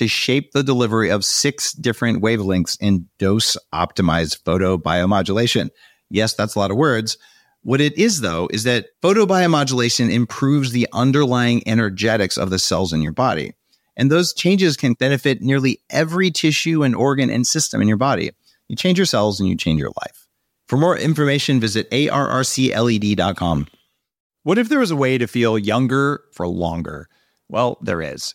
to shape the delivery of six different wavelengths in dose optimized photobiomodulation. Yes, that's a lot of words. What it is, though, is that photobiomodulation improves the underlying energetics of the cells in your body. And those changes can benefit nearly every tissue and organ and system in your body. You change your cells and you change your life. For more information, visit arrcled.com. What if there was a way to feel younger for longer? Well, there is.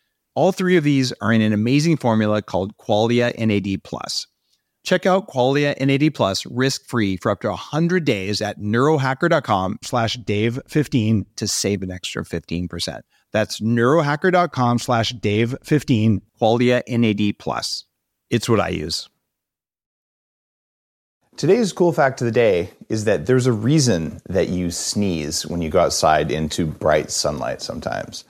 All three of these are in an amazing formula called Qualia NAD plus. Check out Qualia NAD plus risk-free for up to 100 days at neurohacker.com slash dave15 to save an extra 15%. That's neurohacker.com slash dave15, Qualia NAD plus. It's what I use. Today's cool fact of the day is that there's a reason that you sneeze when you go outside into bright sunlight sometimes.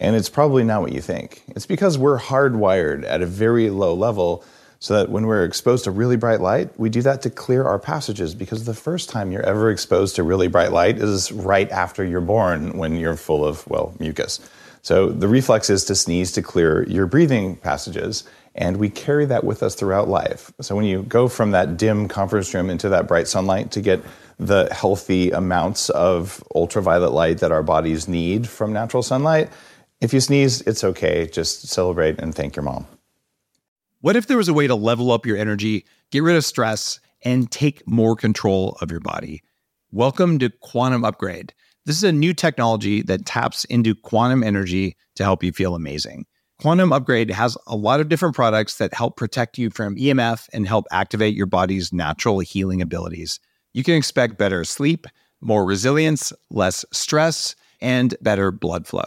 And it's probably not what you think. It's because we're hardwired at a very low level so that when we're exposed to really bright light, we do that to clear our passages because the first time you're ever exposed to really bright light is right after you're born when you're full of, well, mucus. So the reflex is to sneeze to clear your breathing passages. And we carry that with us throughout life. So when you go from that dim conference room into that bright sunlight to get the healthy amounts of ultraviolet light that our bodies need from natural sunlight, if you sneeze, it's okay. Just celebrate and thank your mom. What if there was a way to level up your energy, get rid of stress, and take more control of your body? Welcome to Quantum Upgrade. This is a new technology that taps into quantum energy to help you feel amazing. Quantum Upgrade has a lot of different products that help protect you from EMF and help activate your body's natural healing abilities. You can expect better sleep, more resilience, less stress, and better blood flow.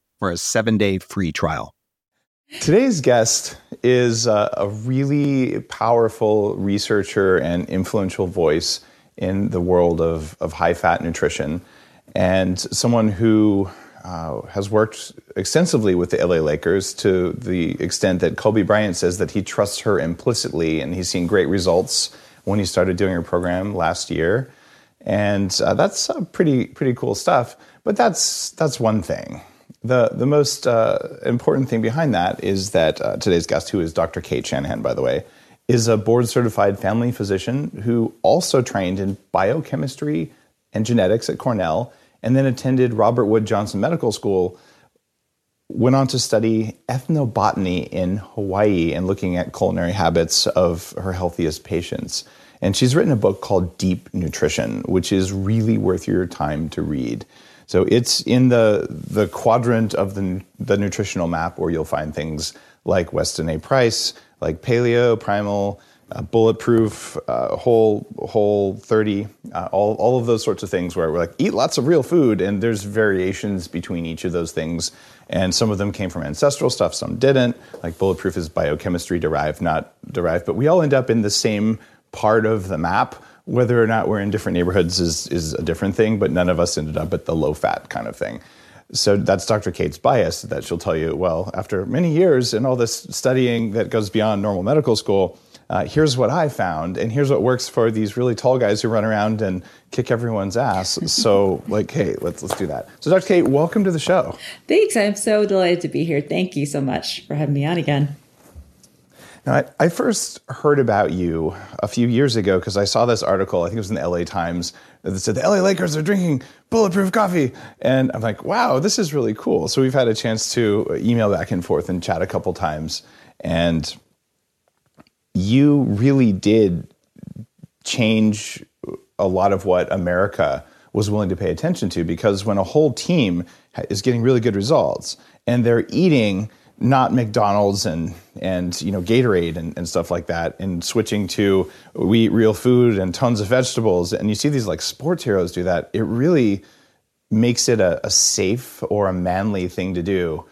for a seven day free trial. Today's guest is a, a really powerful researcher and influential voice in the world of, of high fat nutrition, and someone who uh, has worked extensively with the LA Lakers to the extent that Kobe Bryant says that he trusts her implicitly, and he's seen great results when he started doing her program last year, and uh, that's uh, pretty pretty cool stuff. But that's that's one thing. The the most uh, important thing behind that is that uh, today's guest, who is Dr. Cate Shanahan, by the way, is a board certified family physician who also trained in biochemistry and genetics at Cornell and then attended Robert Wood Johnson Medical School, went on to study ethnobotany in Hawaii and looking at culinary habits of her healthiest patients. And she's written a book called Deep Nutrition, which is really worth your time to read. So it's in the the quadrant of the the nutritional map where you'll find things like Weston A. Price, like paleo, primal, uh, bulletproof, uh, whole whole 30, uh, all, all of those sorts of things where we're like, eat lots of real food. And there's variations between each of those things. And some of them came from ancestral stuff, some didn't. Like bulletproof is biochemistry derived, not derived. But we all end up in the same part of the map. Whether or not we're in different neighborhoods is, is a different thing, but none of us ended up at the low fat kind of thing. So that's Dr. Cate's bias that she'll tell you, well, after many years and all this studying that goes beyond normal medical school, uh, here's what I found, and here's what works for these really tall guys who run around and kick everyone's ass. So, like, hey, let's let's do that. So, Dr. Kate, welcome to the show. Thanks. I'm so delighted to be here. Thank you so much for having me on again. Now, I, I first heard about you a few years ago because I saw this article. I think it was in the LA Times that said the LA Lakers are drinking bulletproof coffee, and I'm like, wow, this is really cool. So we've had a chance to uh, email back and forth and chat a couple times, and you really did change a lot of what America was willing to pay attention to because when a whole team is getting really good results and they're eating not McDonald's and and you know Gatorade and, and stuff like that, and switching to we eat real food and tons of vegetables, and you see these like sports heroes do that. It really makes it a, a safe or a manly thing to do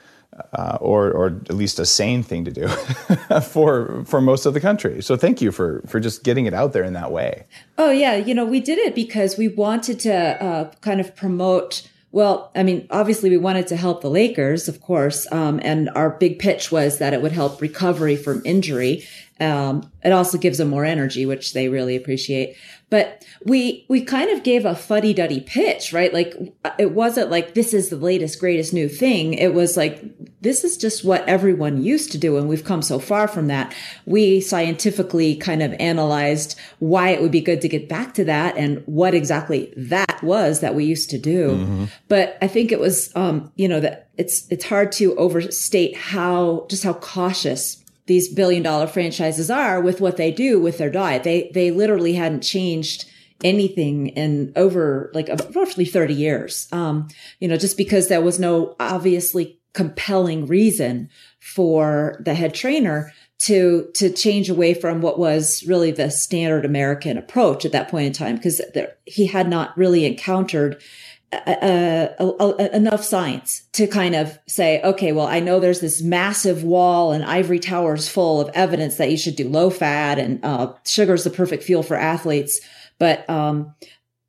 uh, or or at least a sane thing to do for for most of the country. So thank you for for just getting it out there in that way. Oh yeah, you know we did it because we wanted to uh, kind of promote. Well, I mean, obviously we wanted to help the Lakers, of course, um, and our big pitch was that it would help recovery from injury. Um, it also gives them more energy, which they really appreciate. But we, we kind of gave a fuddy duddy pitch, right? Like it wasn't like this is the latest, greatest new thing. It was like, this is just what everyone used to do. And we've come so far from that. We scientifically kind of analyzed why it would be good to get back to that and what exactly that was that we used to do. Mm-hmm. But I think it was, um, you know, that it's, it's hard to overstate how, just how cautious these billion dollar franchises are with what they do with their diet. They, they literally hadn't changed anything in over like roughly 30 years. Um, you know, just because there was no obviously compelling reason for the head trainer to to change away from what was really the standard American approach at that point in time because he had not really encountered enough science to kind of say, okay, well, I know there's this massive wall and ivory towers full of evidence that you should do low fat and uh, sugar is the perfect fuel for athletes. But um,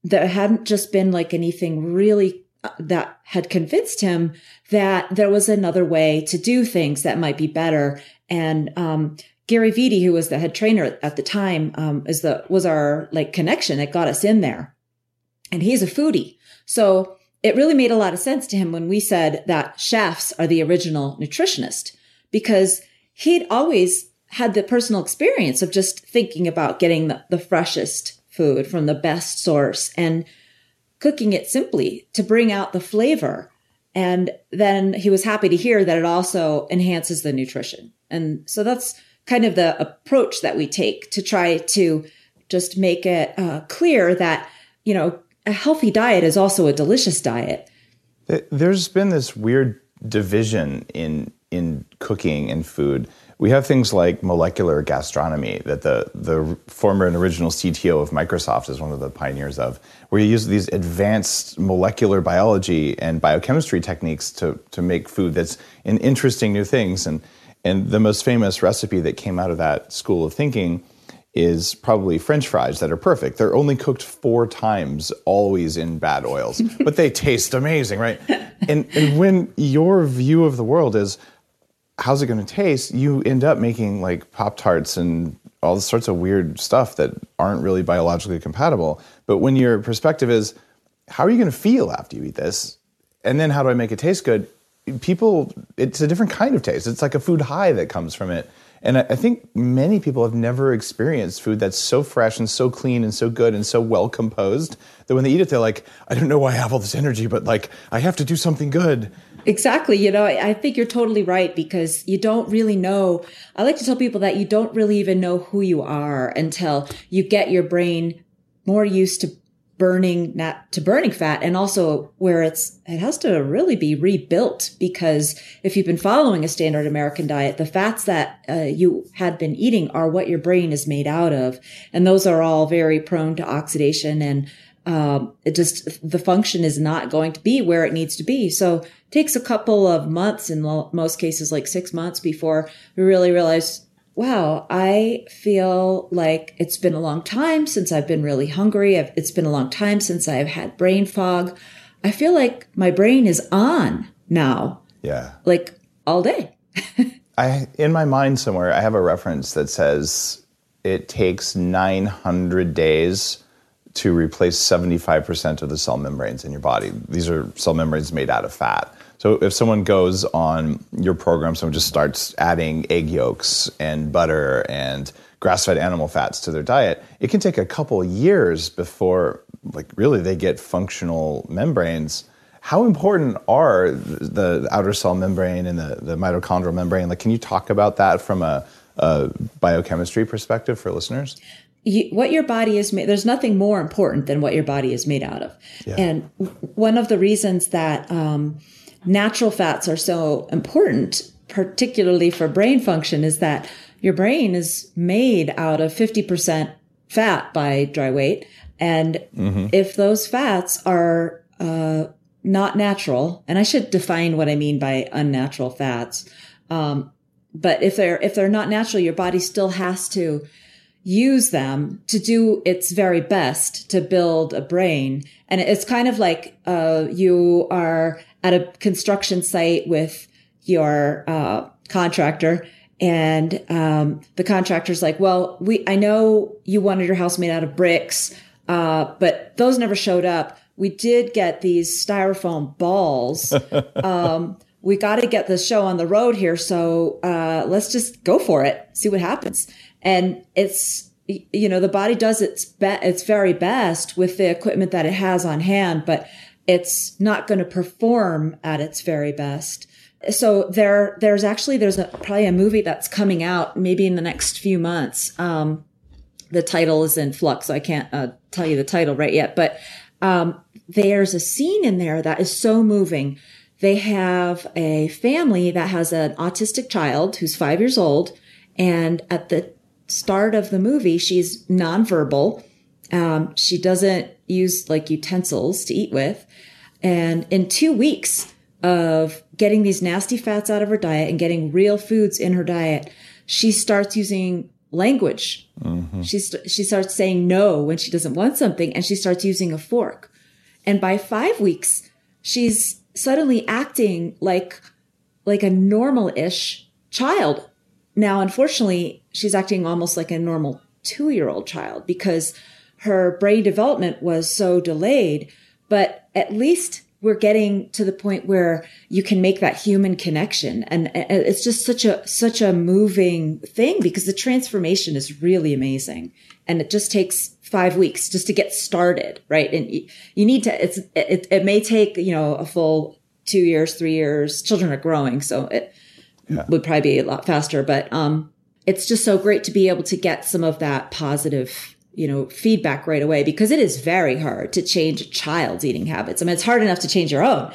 there hadn't just been like anything really uh, that had convinced him that there was another way to do things that might be better. And um, Gary Vitti, who was the head trainer at the time, um, is the was our like connection that got us in there. And he's a foodie. So it really made a lot of sense to him when we said that chefs are the original nutritionist because he'd always had the personal experience of just thinking about getting the, the freshest food from the best source and cooking it simply to bring out the flavor. And then he was happy to hear that it also enhances the nutrition. And so that's kind of the approach that we take to try to just make it uh, clear that, you know, a healthy diet is also a delicious diet. There's been this weird division in in cooking and food. We have things like molecular gastronomy that the the former and original CTO of Microsoft is one of the pioneers of, where you use these advanced molecular biology and biochemistry techniques to to make food that's in interesting new things. And and the most famous recipe that came out of that school of thinking is probably french fries that are perfect. They're only cooked four times, always in bad oils, but they taste amazing, right? And, and when your view of the world is, how's it going to taste? You end up making like Pop Tarts and all sorts of weird stuff that aren't really biologically compatible. But when your perspective is, how are you going to feel after you eat this? And then how do I make it taste good? People, it's a different kind of taste. It's like a food high that comes from it. And I, think many people have never experienced food that's so fresh and so clean and so good and so well composed that when they eat it, they're like, I don't know why I have all this energy, but like, I have to do something good. Exactly. You know, I think you're totally right because you don't really know. I like to tell people that you don't really even know who you are until you get your brain more used to burning not to burning fat. And also where it's it has to really be rebuilt because if you've been following a standard american diet the fats that uh, you had been eating are what your brain is made out of. And those are all very prone to oxidation and um, it just the function is not going to be where it needs to be. So it takes a couple of months in most cases like six months before we really realize wow, I feel like it's been a long time since I've been really hungry. I've, it's been a long time since I've had brain fog. I feel like my brain is on now, Yeah. like all day. I in my mind somewhere I have a reference that says it takes 900 days to replace 75% of the cell membranes in your body. These are cell membranes made out of fat. So if someone goes on your program, someone just starts adding egg yolks and butter and grass-fed animal fats to their diet, it can take a couple years before like really they get functional membranes. How important are the, outer cell membrane and the, the mitochondrial membrane? Like, can you talk about that from a, a biochemistry perspective for listeners? You, what your body is made there's nothing more important than what your body is made out of. And w- one of the reasons that um, natural fats are so important particularly for brain function is that your brain is made out of 50% fat by dry weight. And if those fats are uh, not natural and i should define what i mean by unnatural fats um, but if they're if they're not natural your body still has to use them to do its very best to build a brain. And it's kind of like uh, you are at a construction site with your uh, contractor. And um, the contractor's like, "Well, we I know you wanted your house made out of bricks, uh, but those never showed up. We did get these styrofoam balls. um, we got to get the show on the road here, so uh, let's just go for it. See what happens." And it's you know the body does its be- its very best with the equipment that it has on hand but it's not going to perform at its very best. So there there's actually there's a, probably a movie that's coming out maybe in the next few months. Um, the title is in flux so i can't uh, tell you the title right yet but um, there's a scene in there that is so moving. They have a family that has an autistic child who's five years old and at the start of the movie, she's nonverbal. Um, she doesn't use like utensils to eat with. And in two weeks of getting these nasty fats out of her diet and getting real foods in her diet, she starts using language. She's, she starts saying no when she doesn't want something and she starts using a fork. And by five weeks, she's suddenly acting like, like a normal-ish child. Now, unfortunately, she's acting almost like a normal two year old child because her brain development was so delayed. But at least we're getting to the point where you can make that human connection. And it's just such a, such a moving thing because the transformation is really amazing. And it just takes five weeks just to get started. Right. And you need to, it's, it, it may take, you know, a full two years, three years. Children are growing. So it, would probably be a lot faster. But um, it's just so great to be able to get some of that positive, you know, feedback right away because it is very hard to change a child's eating habits. I mean, it's hard enough to change your own,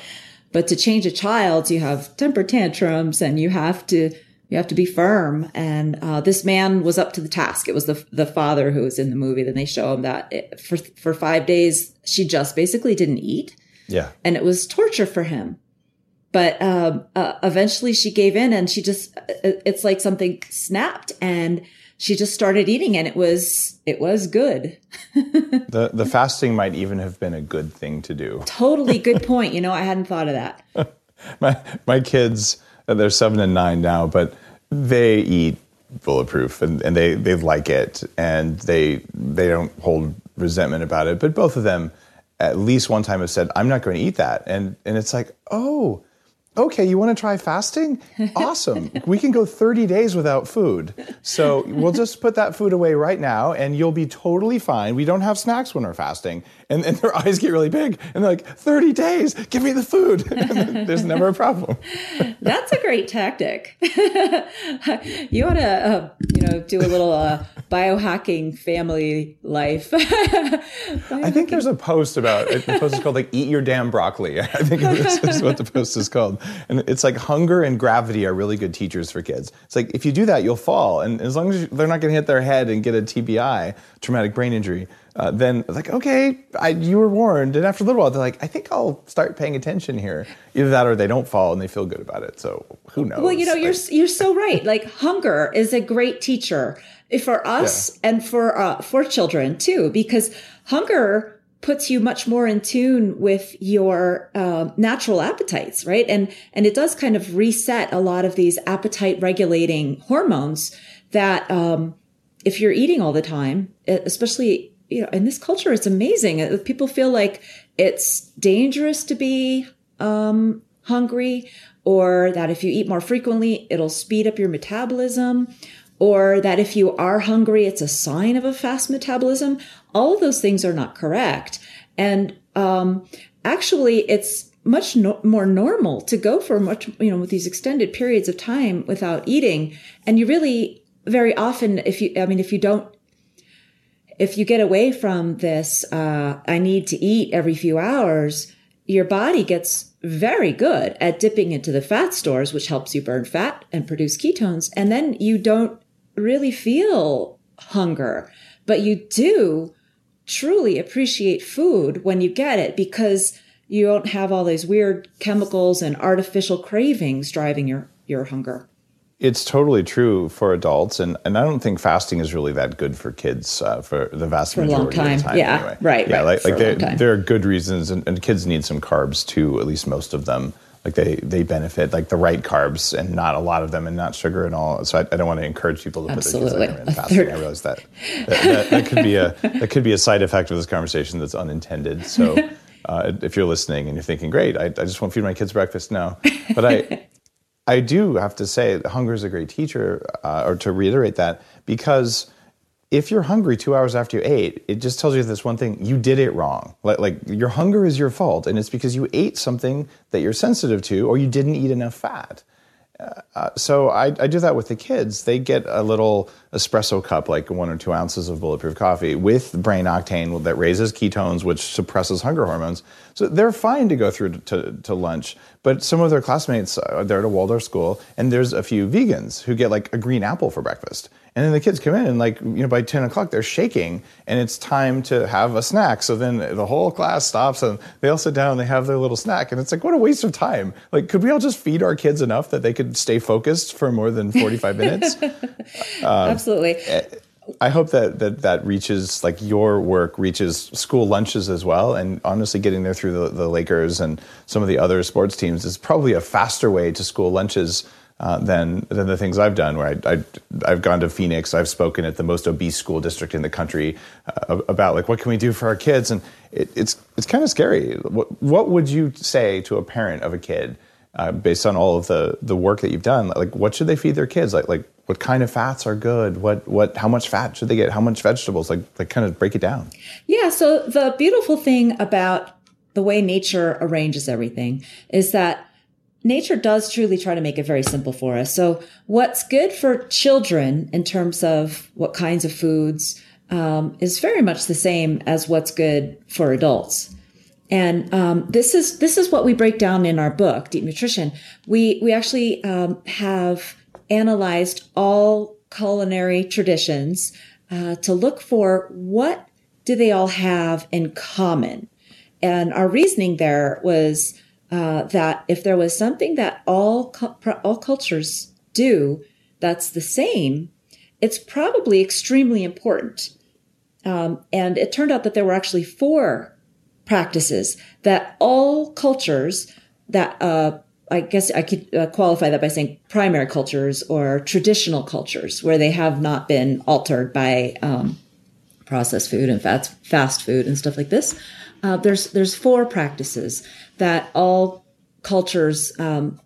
but to change a child's, you have temper tantrums and you have to you have to be firm. And uh, this man was up to the task. It was the the father who was in the movie. Then they show him that it, for for five days she just basically didn't eat, Yeah. and it was torture for him but um, uh, eventually she gave in and she just it's like something snapped and she just started eating and it was it was good The the fasting might even have been a good thing to do. totally good point you know i hadn't thought of that My my kids, uh, they're seven and nine now, but they eat bulletproof and, and they, they like it and they they don't hold resentment about it. But both of them at least one time have said, I'm not going to eat that. And and it's like, oh, okay, you want to try fasting? Awesome. we can go 30 days without food. So we'll just put that food away right now and you'll be totally fine. We don't have snacks when we're fasting. And, and their eyes get really big and they're like, 30 days, give me the food. There's never a problem. that's a great tactic you ought to uh, you know do a little uh, biohacking family life I think there's a post about it. The post is called like "Eat Your Damn Broccoli." I think this is what the post is called, and it's like hunger and gravity are really good teachers for kids. It's like if you do that, you'll fall, and as long as you, they're not going to hit their head and get a TBI, traumatic brain injury, uh, then like okay, I, you were warned. And after a little while, they're like, I think I'll start paying attention here. Either that, or they don't fall and they feel good about it. So who knows? Well, you know, you're you're so right. Like hunger is a great teacher for us and for uh, for children too, because hunger puts you much more in tune with your uh, natural appetites, right? And and it does kind of reset a lot of these appetite regulating hormones that um, if you're eating all the time, especially you know in this culture, it's amazing. Uh, people feel like it's dangerous to be um, hungry, or that if you eat more frequently, it'll speed up your metabolism or that if you are hungry, it's a sign of a fast metabolism. All of those things are not correct. And um, actually, it's much no- more normal to go for much, you know, with these extended periods of time without eating. And you really, very often, if you, I mean, if you don't, if you get away from this, uh, I need to eat every few hours, your body gets very good at dipping into the fat stores, which helps you burn fat and produce ketones. And then you don't really feel hunger, but you do truly appreciate food when you get it because you don't have all these weird chemicals and artificial cravings driving your, your hunger. It's totally true for adults, and, and I don't think fasting is really that good for kids uh, for the vast for majority of the time. Yeah, anyway. right. Yeah, right, like, like there, there are good reasons, and, and kids need some carbs too, at least most of them like they they benefit like the right carbs and not a lot of them and not sugar and all. So I, I don't want to encourage people to Absolutely. put their kids on fasting. I realize that that, that that, could be a that could be a side effect of this conversation that's unintended. So uh, if you're listening and you're thinking, great, I, I just want to feed my kids breakfast, no, but I. I do have to say, hunger is a great teacher, uh, or to reiterate that, because if you're hungry two hours after you ate, it just tells you this one thing: you did it wrong. Like, like, your hunger is your fault, and it's because you ate something that you're sensitive to, or you didn't eat enough fat. Uh, so I, I, do that with the kids. They get a little espresso cup, like one or two ounces of bulletproof coffee, with brain octane that raises ketones, which suppresses hunger hormones. So they're fine to go through to, to, to lunch. But some of their classmates, uh, they're at a Waldorf school, and there's a few vegans who get like a green apple for breakfast. And then the kids come in and like, you know, by 10 o'clock, they're shaking and it's time to have a snack. So then the whole class stops and they all sit down and they have their little snack. And it's like, what a waste of time. Like, could we all just feed our kids enough that they could stay focused for more than 45 minutes? Um, Absolutely. I hope that, that that reaches like your work reaches school lunches as well. And honestly, getting there through the, the Lakers and some of the other sports teams is probably a faster way to school lunches uh, than than the things I've done. Where I, I have gone to Phoenix, I've spoken at the most obese school district in the country uh, about like what can we do for our kids, and it, it's it's kind of scary. What, what would you say to a parent of a kid uh, based on all of the the work that you've done? Like what should they feed their kids? Like like what kind of fats are good? What what how much fat should they get? How much vegetables? Like like kind of break it down. Yeah. So the beautiful thing about the way nature arranges everything is that nature does truly try to make it very simple for us. So what's good for children in terms of what kinds of foods um, is very much the same as what's good for adults. And um, this is this is what we break down in our book, Deep Nutrition. We we actually um, have analyzed all culinary traditions uh, to look for what do they all have in common. And our reasoning there was uh, that if there was something that all all cultures do that's the same, it's probably extremely important. Um, and it turned out that there were actually four practices that all cultures that uh, I guess I could uh, qualify that by saying primary cultures or traditional cultures where they have not been altered by um, processed food and fast fast food and stuff like this. Uh, there's there's four practices that all cultures um,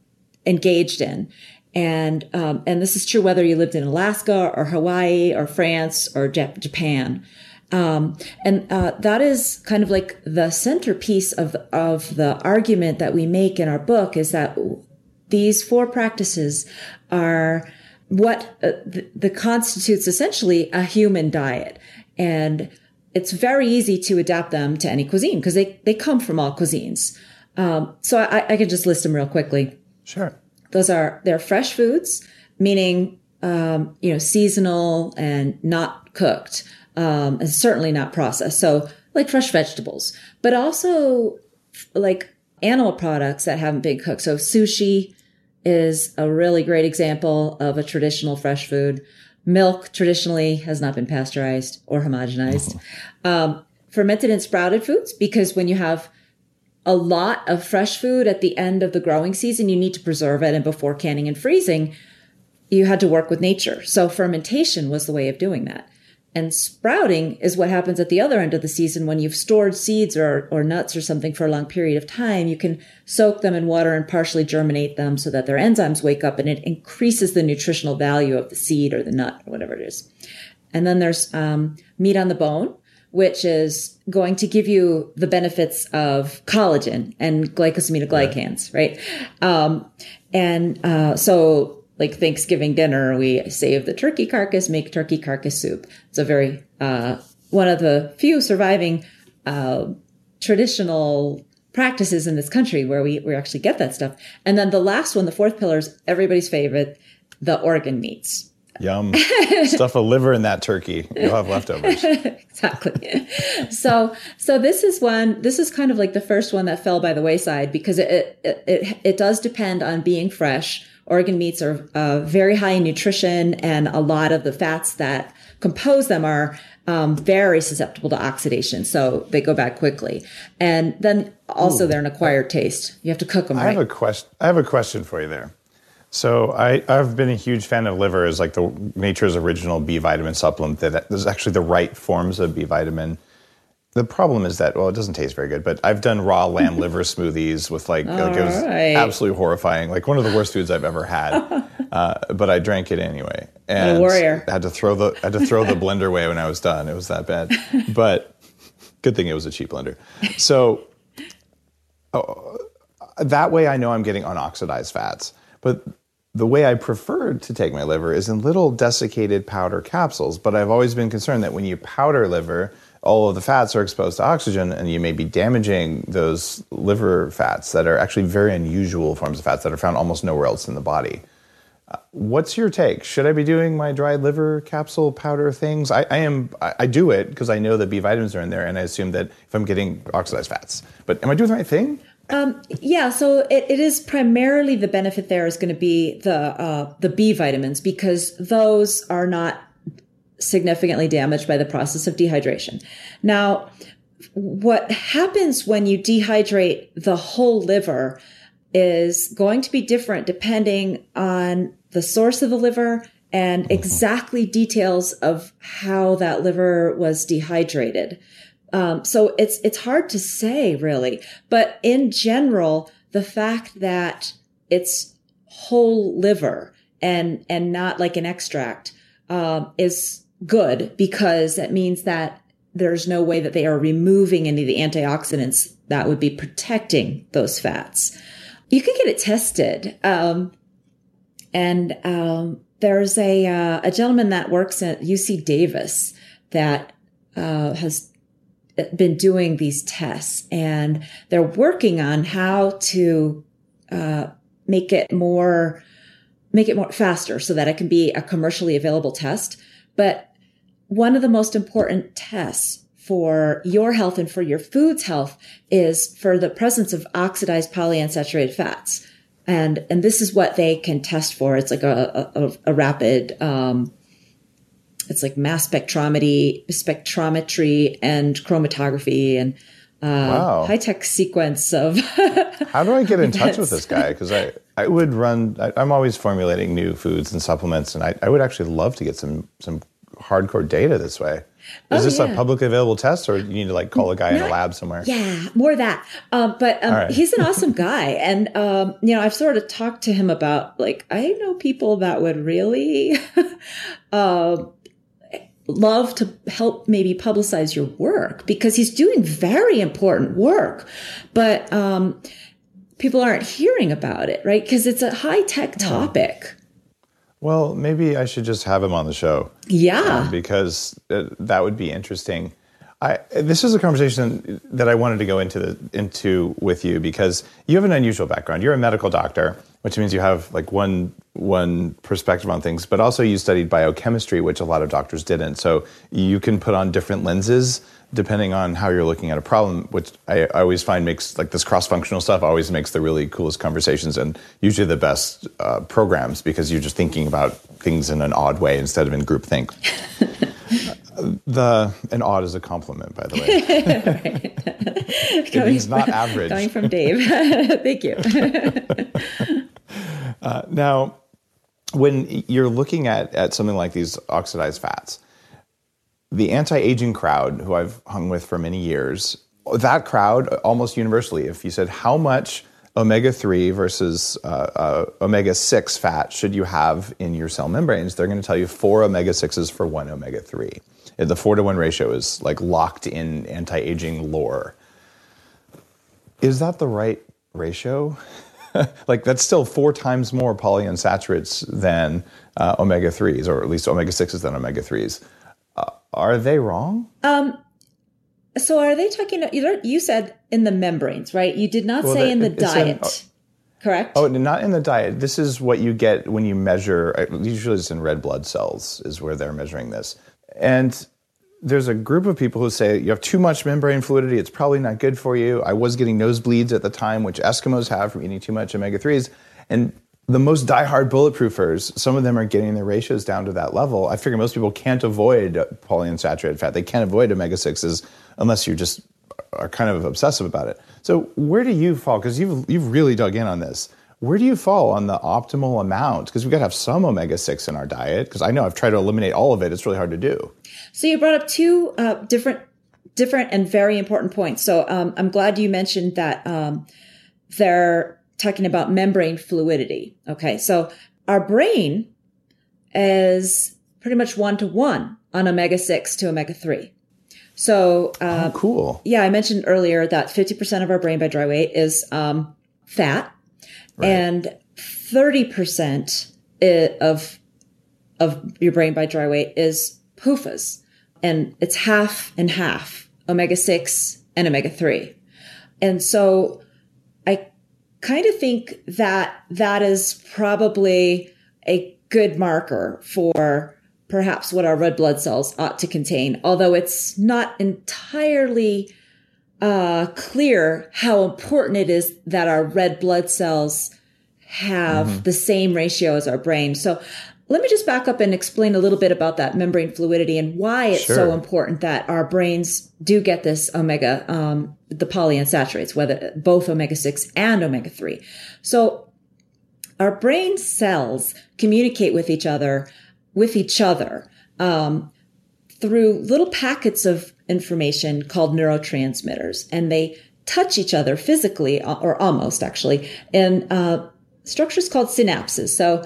engaged in. And um, and this is true whether you lived in Alaska or Hawaii or France or Jap- Japan. Um, and uh, that is kind of like the centerpiece of of the argument that we make in our book is that these four practices are what uh, the, the constitutes essentially a human diet, and it's very easy to adapt them to any cuisine because they they come from all cuisines. Um, so I, I can just list them real quickly. Sure. Those are they're fresh foods, meaning um, you know seasonal and not cooked, um, and certainly not processed. So like fresh vegetables, but also like animal products that haven't been cooked. So sushi is a really great example of a traditional fresh food. Milk traditionally has not been pasteurized or homogenized. Um, fermented and sprouted foods because when you have a lot of fresh food at the end of the growing season, you need to preserve it. And before canning and freezing, you had to work with nature. So fermentation was the way of doing that. And sprouting is what happens at the other end of the season when you've stored seeds or, or nuts or something for a long period of time. You can soak them in water and partially germinate them so that their enzymes wake up and it increases the nutritional value of the seed or the nut or whatever it is. And then there's um, meat on the bone, which is going to give you the benefits of collagen and glycosaminoglycans, right? Um, and uh, so like Thanksgiving dinner, we save the turkey carcass, make turkey carcass soup. It's a very, uh, one of the few surviving, uh, traditional practices in this country where we, we actually get that stuff. And then the last one, the fourth pillar is everybody's favorite, the organ meats. Yum. Stuff a liver in that turkey. You'll have leftovers. exactly. So, so this is one, this is kind of like the first one that fell by the wayside because it, it, it, it does depend on being fresh organ meats are uh, very high in nutrition, and a lot of the fats that compose them are um, very susceptible to oxidation, so they go bad quickly. And then also, Ooh. they're an acquired taste. You have to cook them. I right. have a question. I have a question for you there. So I, I've been a huge fan of liver as like the nature's original B vitamin supplement that is actually the right forms of B vitamin the problem is that well, it doesn't taste very good. But I've done raw lamb liver smoothies with like, like it was right. absolutely horrifying, like one of the worst foods I've ever had. Uh, but I drank it anyway, and a warrior. had to throw the had to throw the blender away when I was done. It was that bad. But good thing it was a cheap blender. So uh, that way, I know I'm getting unoxidized fats. But the way I prefer to take my liver is in little desiccated powder capsules. But I've always been concerned that when you powder liver all of the fats are exposed to oxygen and you may be damaging those liver fats that are actually very unusual forms of fats that are found almost nowhere else in the body. Uh, what's your take? Should I be doing my dried liver capsule powder things? I, I am. I, I, do it because I know that B vitamins are in there, and I assume that if I'm getting oxidized fats. But am I doing the right thing? Um, yeah, so it, it is primarily the benefit there is going to be the uh, the B vitamins because those are not significantly damaged by the process of dehydration. Now, what happens when you dehydrate the whole liver is going to be different depending on the source of the liver and mm-hmm. exactly details of how that liver was dehydrated. Um, so it's it's hard to say really, but in general, the fact that it's whole liver and and not like an extract um, is good because that means that there's no way that they are removing any of the antioxidants that would be protecting those fats. You can get it tested. Um, and um, there's a, uh, a gentleman that works at UC Davis that uh, has been doing these tests and they're working on how to uh, make it more make it more faster so that it can be a commercially available test but one of the most important tests for your health and for your food's health is for the presence of oxidized polyunsaturated fats. And, and this is what they can test for. It's like a, a, a rapid, um, it's like mass spectrometry, spectrometry and chromatography and, uh, wow. high tech sequence of. How do I get in touch with this guy? Because I, I would run. I, am always formulating new foods and supplements, and I, I would actually love to get some some hardcore data this way. Is oh, this yeah. a publicly available test, or you need to like call a guy Not, in a lab somewhere? Yeah, more that. Um, but um, right. he's an awesome guy, and um, you know, I've sort of talked to him about like I know people that would really uh, love to help maybe publicize your work because he's doing very important work, but um, people aren't hearing about it, right? Because it's a high tech topic. Well, maybe I should just have him on the show. Yeah. Um, because uh, that would be interesting. I, this is a conversation that I wanted to go into the, into with you because you have an unusual background. You're a medical doctor, which means you have like one one perspective on things, but also you studied biochemistry, which a lot of doctors didn't. So you can put on different lenses depending on how you're looking at a problem, which I, I always find makes like this cross-functional stuff always makes the really coolest conversations and usually the best uh, programs because you're just thinking about things in an odd way instead of in group think. The an odd is a compliment, by the way. it means not average. Coming from Dave. Thank you. uh, now, when you're looking at at something like these oxidized fats, the anti-aging crowd, who I've hung with for many years, that crowd almost universally, if you said how much omega 3 versus uh, uh, omega 6 fat should you have in your cell membranes, they're going to tell you four omega 6s for one omega 3. The four to one ratio is like locked in anti aging lore. Is that the right ratio? like that's still four times more polyunsaturates than uh, omega 3s, or at least omega 6s than omega 3s. Are they wrong? Um, so are they talking? You, you said in the membranes, right? You did not well, say in the diet. In, oh, correct? Oh, not in the diet. This is what you get when you measure. Uh, usually, it's in red blood cells is where they're measuring this. And there's a group of people who say you have too much membrane fluidity. It's probably not good for you. I was getting nosebleeds at the time, which Eskimos have from eating too much omega threes. And the most diehard bulletproofers, some of them are getting their ratios down to that level. I figure most people can't avoid polyunsaturated fat. They can't avoid omega sixes unless you just are kind of obsessive about it. So where do you fall? Because you've you've really dug in on this. Where do you fall on the optimal amount? Because we've got to have some omega six in our diet. Because I know I've tried to eliminate all of it. It's really hard to do. So you brought up two uh, different different and very important points. So um, I'm glad you mentioned that um, they're talking about membrane fluidity. Okay, so our brain is pretty much one to one on omega six to omega three. So, uh, oh, cool. Yeah, I mentioned earlier that 50% of our brain by dry weight is um, fat, right. and 30% of of your brain by dry weight is PUFAs, and it's half and half omega six and omega three, and so I kind of think that that is probably a good marker for perhaps what our red blood cells ought to contain, although it's not entirely uh, clear how important it is that our red blood cells have mm-hmm. the same ratio as our brain. So let me just back up and explain a little bit about that membrane fluidity and why it's sure. so important that our brains do get this omega, um, the polyunsaturates, whether both omega 6 and omega 3. So our brain cells communicate with each other with each other um, through little packets of information called neurotransmitters, and they touch each other physically, uh, or almost actually, in uh, structures called synapses. So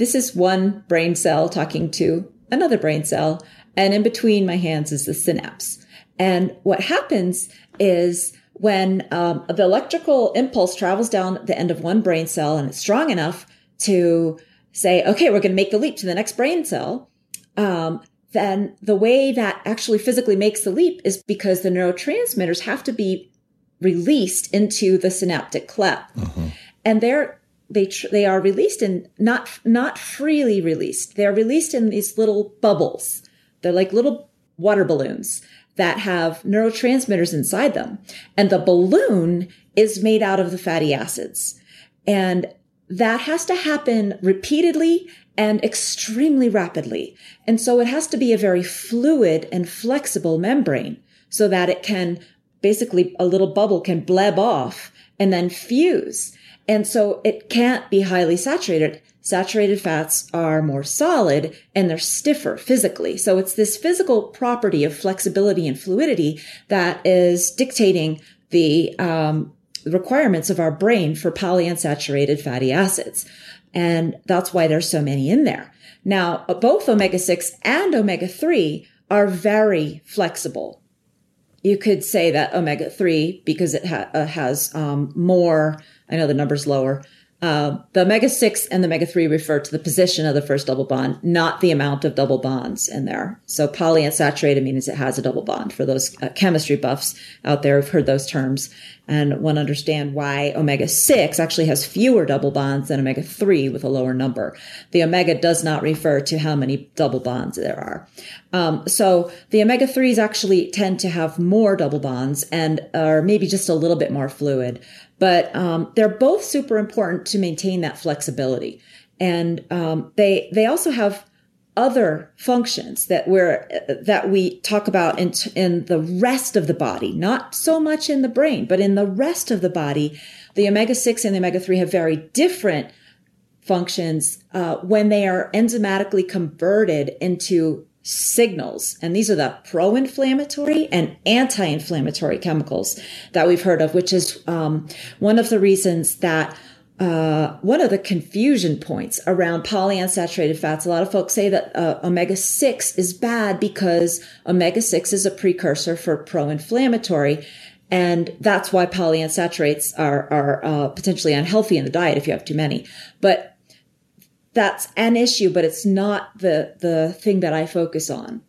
this is one brain cell talking to another brain cell, and in between my hands is the synapse. And what happens is when um, the electrical impulse travels down the end of one brain cell and it's strong enough to say, okay, we're going to make the leap to the next brain cell, um, then the way that actually physically makes the leap is because the neurotransmitters have to be released into the synaptic cleft, mm-hmm. and they're they tr- they are released in not not freely released. They're released in these little bubbles. They're like little water balloons that have neurotransmitters inside them, and the balloon is made out of the fatty acids. And that has to happen repeatedly and extremely rapidly. And so it has to be a very fluid and flexible membrane so that it can basically a little bubble can bleb off and then fuse. And so it can't be highly saturated. Saturated fats are more solid and they're stiffer physically. So it's this physical property of flexibility and fluidity that is dictating the um, requirements of our brain for polyunsaturated fatty acids. And that's why there's so many in there. Now, both omega 6 and omega 3 are very flexible. You could say that omega 3, because it ha- uh, has um, more, I know the number's lower, uh, the omega 6 and the omega 3 refer to the position of the first double bond, not the amount of double bonds in there. So polyunsaturated means it has a double bond. For those uh, chemistry buffs out there who've heard those terms and to understand why omega 6 actually has fewer double bonds than omega 3 with a lower number. The omega does not refer to how many double bonds there are. Um, so the omega 3s actually tend to have more double bonds and are maybe just a little bit more fluid but um, they're both super important to maintain that flexibility. And um, they they also have other functions that we're that we talk about in in the rest of the body, not so much in the brain, but in the rest of the body, the omega six and the omega three have very different functions uh, when they are enzymatically converted into signals. And these are the pro inflammatory and anti inflammatory chemicals that we've heard of, which is um, one of the reasons that. Uh, one of the confusion points around polyunsaturated fats, a lot of folks say that uh, omega 6 is bad because omega 6 is a precursor for pro inflammatory. And that's why polyunsaturates are, are uh, potentially unhealthy in the diet if you have too many. But that's an issue, but it's not the, the thing that I focus on.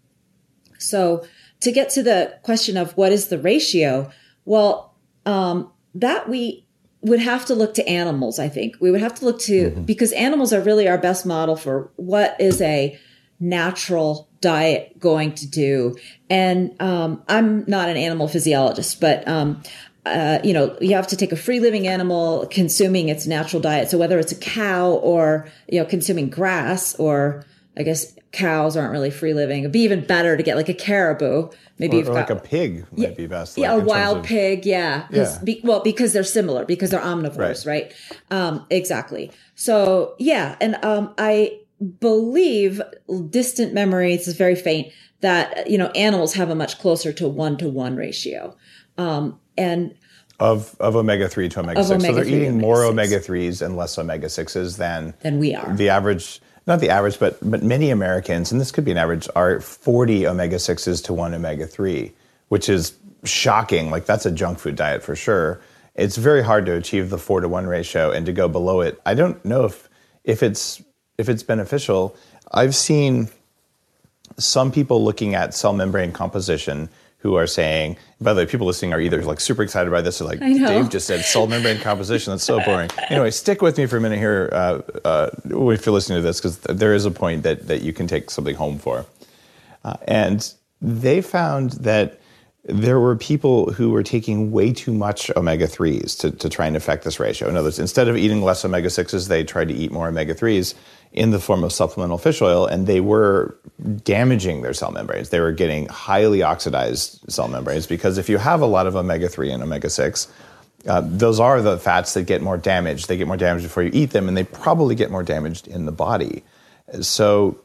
So to get to the question of what is the ratio, well, um, that we would have to look to animals, I think. We would have to look to, mm-hmm. because animals are really our best model for what is a natural diet going to do. And um, I'm not an animal physiologist, but um, uh, you know, you have to take a free living animal consuming its natural diet. So whether it's a cow or, you know, consuming grass or I guess cows aren't really free living. It'd be even better to get like a caribou. Maybe or, you've or got, like a pig yeah, might be best. Like, yeah, a wild of, pig. Yeah. Yeah. Be, well, because they're similar, because they're omnivores, right? right? Um, exactly. So yeah. And, um, I believe distant memory, it's very faint that, you know, animals have a much closer to one to one ratio. Um, and of of omega three to omega six. so they're eating more omega threes and less omega sixes than than we are. The average, not the average, but but many Americans, and this could be an average, are forty omega sixes to one omega three, which is shocking. Like that's a junk food diet for sure. It's very hard to achieve the four to one ratio and to go below it. I don't know if if it's if it's beneficial. I've seen some people looking at cell membrane composition who are saying, by the way, people listening are either like super excited by this or like Dave just said cell membrane composition. That's so boring. Anyway, stick with me for a minute here uh, uh, if you're listening to this because there is a point that that you can take something home for. Uh, and they found that there were people who were taking way too much omega 3s to, to try and affect this ratio. In other words, instead of eating less omega 6s, they tried to eat more omega 3s in the form of supplemental fish oil, and they were damaging their cell membranes. They were getting highly oxidized cell membranes because if you have a lot of omega 3 and omega 6, uh, those are the fats that get more damaged. They get more damaged before you eat them, and they probably get more damaged in the body. So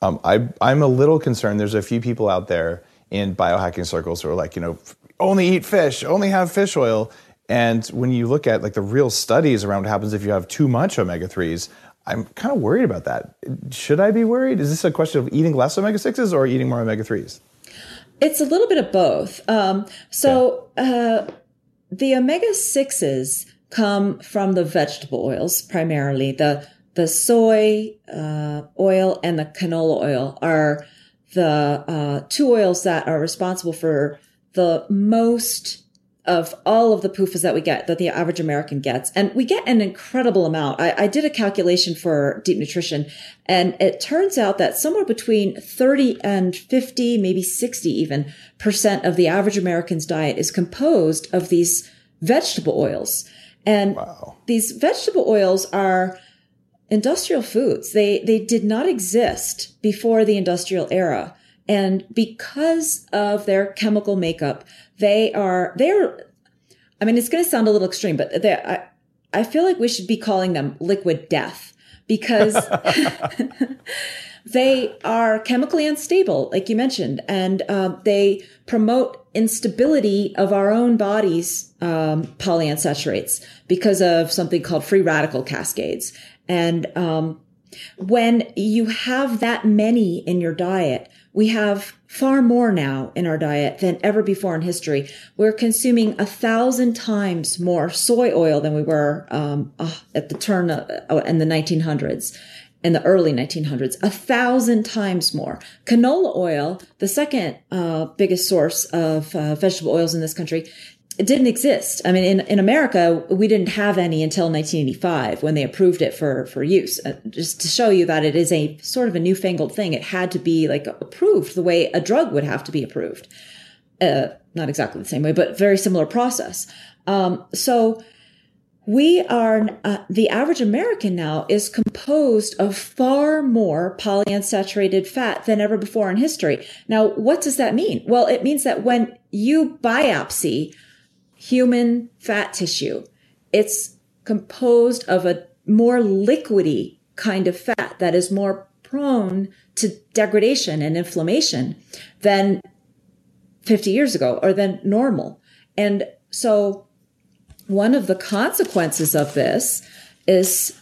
um, I, I'm a little concerned. There's a few people out there in biohacking circles who are like, you know, only eat fish, only have fish oil. And when you look at like the real studies around what happens if you have too much omega 3s, I'm kind of worried about that. Should I be worried? Is this a question of eating less omega 6s or eating more omega 3s? It's a little bit of both. Um, so uh, the omega 6s come from the vegetable oils primarily. The the soy uh, oil and the canola oil are the uh, two oils that are responsible for the most of all of the PUFAs that we get, that the average American gets. And we get an incredible amount. I, I, did a calculation for deep nutrition and it turns out that somewhere between 30 and 50, maybe 60 even percent of the average American's diet is composed of these vegetable oils. And wow. these vegetable oils are industrial foods. They, they did not exist before the industrial era. And because of their chemical makeup, they are, they're, I mean, it's going to sound a little extreme, but they, I, I feel like we should be calling them liquid death because they are chemically unstable, like you mentioned, and uh, they promote instability of our own body's um, polyunsaturates because of something called free radical cascades. And um, when you have that many in your diet, we have far more now in our diet than ever before in history. We're consuming a thousand times more soy oil than we were um, uh, at the turn of, uh, in the 1900s. In the early 1900s, a thousand times more. Canola oil, the second uh, biggest source of uh, vegetable oils in this country, it didn't exist. I mean, in, in America, we didn't have any until 1985 when they approved it for, for use. Uh, just to show you that it is a sort of a newfangled thing. It had to be like approved the way a drug would have to be approved. Uh, not exactly the same way, but very similar process. Um, so we are uh, the average American now is composed of far more polyunsaturated fat than ever before in history. Now, what does that mean? Well, it means that when you biopsy human fat tissue, it's composed of a more liquidy kind of fat that is more prone to degradation and inflammation than 50 years ago or than normal. And so one of the consequences of this is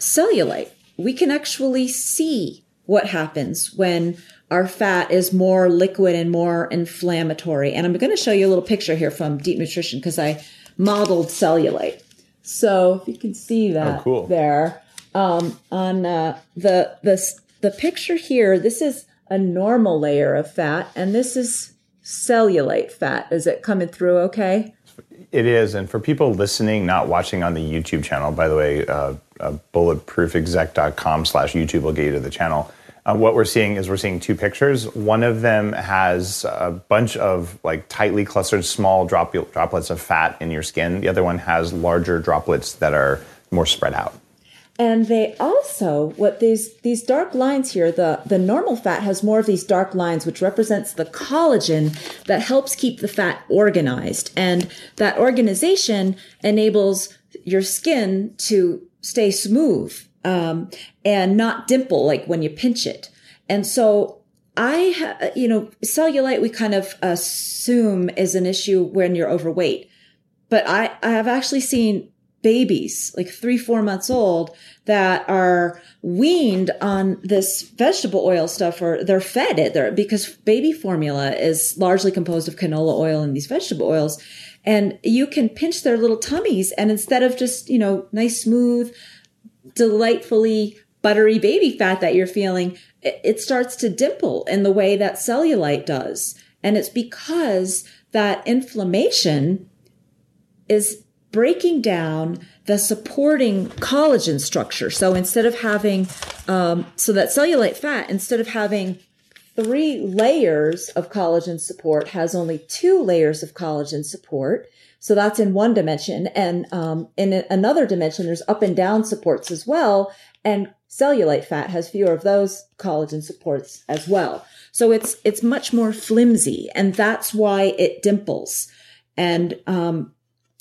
cellulite. We can actually see what happens when our fat is more liquid and more inflammatory. And I'm going to show you a little picture here from Deep Nutrition because I modeled cellulite. So if you can see that oh, cool. there um, on uh, the the the picture here, this is a normal layer of fat, and this is cellulite fat. Is it coming through okay? It is, and for people listening, not watching on the YouTube channel, by the way, uh, uh, bulletproofexec.com slash YouTube will get you to the channel. Uh, what we're seeing is we're seeing two pictures. One of them has a bunch of like tightly clustered small drop- droplets of fat in your skin. The other one has larger droplets that are more spread out. And they also, what these these dark lines here, the the normal fat has more of these dark lines, which represents the collagen that helps keep the fat organized, and that organization enables your skin to stay smooth um, and not dimple like when you pinch it. And so I, you know, cellulite we kind of assume is an issue when you're overweight, but I I have actually seen babies, like three, four months old, that are weaned on this vegetable oil stuff or they're fed it there because baby formula is largely composed of canola oil and these vegetable oils. And you can pinch their little tummies and instead of just, you know, nice, smooth, delightfully buttery baby fat that you're feeling, it starts to dimple in the way that cellulite does. And it's because that inflammation is breaking down the supporting collagen structure. So instead of having, um, so that cellulite fat, instead of having three layers of collagen support, has only two layers of collagen support. So that's in one dimension. And um, in another dimension, there's up and down supports as well. And cellulite fat has fewer of those collagen supports as well. So it's it's much more flimsy, and that's why it dimples. And um,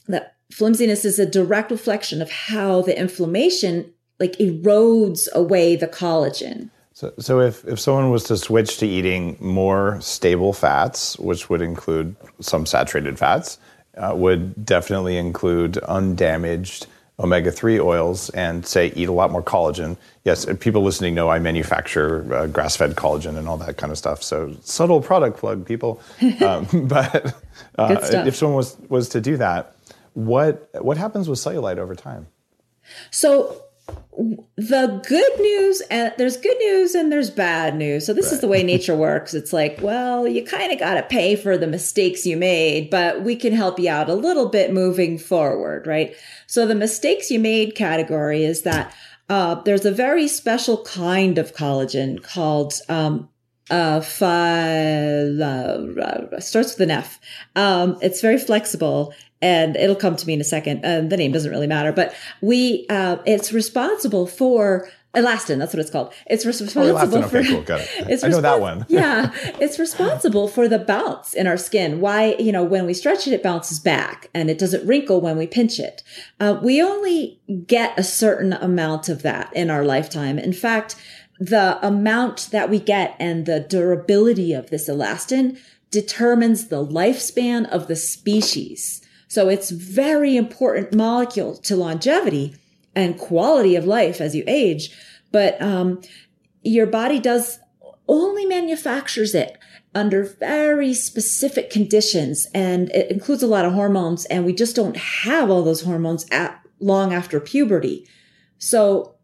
that flimsiness is a direct reflection of how the inflammation like erodes away the collagen. So, so if, if someone was to switch to eating more stable fats, which would include some saturated fats, uh, would definitely include undamaged omega 3 oils and say eat a lot more collagen. Yes, people listening know I manufacture uh, grass fed collagen and all that kind of stuff. So, subtle product plug, people. Um, but uh, if someone was, was to do that, what what happens with cellulite over time? So the good news and there's good news and there's bad news. So this right. is the way nature works. It's like, well, you kind of got to pay for the mistakes you made, but we can help you out a little bit moving forward, right? So the mistakes you made category is that uh, there's a very special kind of collagen called um, uh, fi- uh, starts with an F. Um, it's very flexible and it'll come to me in a second. Um, the name doesn't really matter, but we, uh, it's responsible for elastin. That's what it's called. It's responsible oh, elastin. for. Okay, cool. Got it. It's I know that one. yeah, it's responsible for the bounce in our skin. Why, you know, when we stretch it, it bounces back, and it doesn't wrinkle when we pinch it. Uh, we only get a certain amount of that in our lifetime. In fact, the amount that we get and the durability of this elastin determines the lifespan of the species. So it's very important molecule to longevity and quality of life as you age. But um, your body does only manufactures it under very specific conditions, and it includes a lot of hormones. And we just don't have all those hormones at long after puberty. So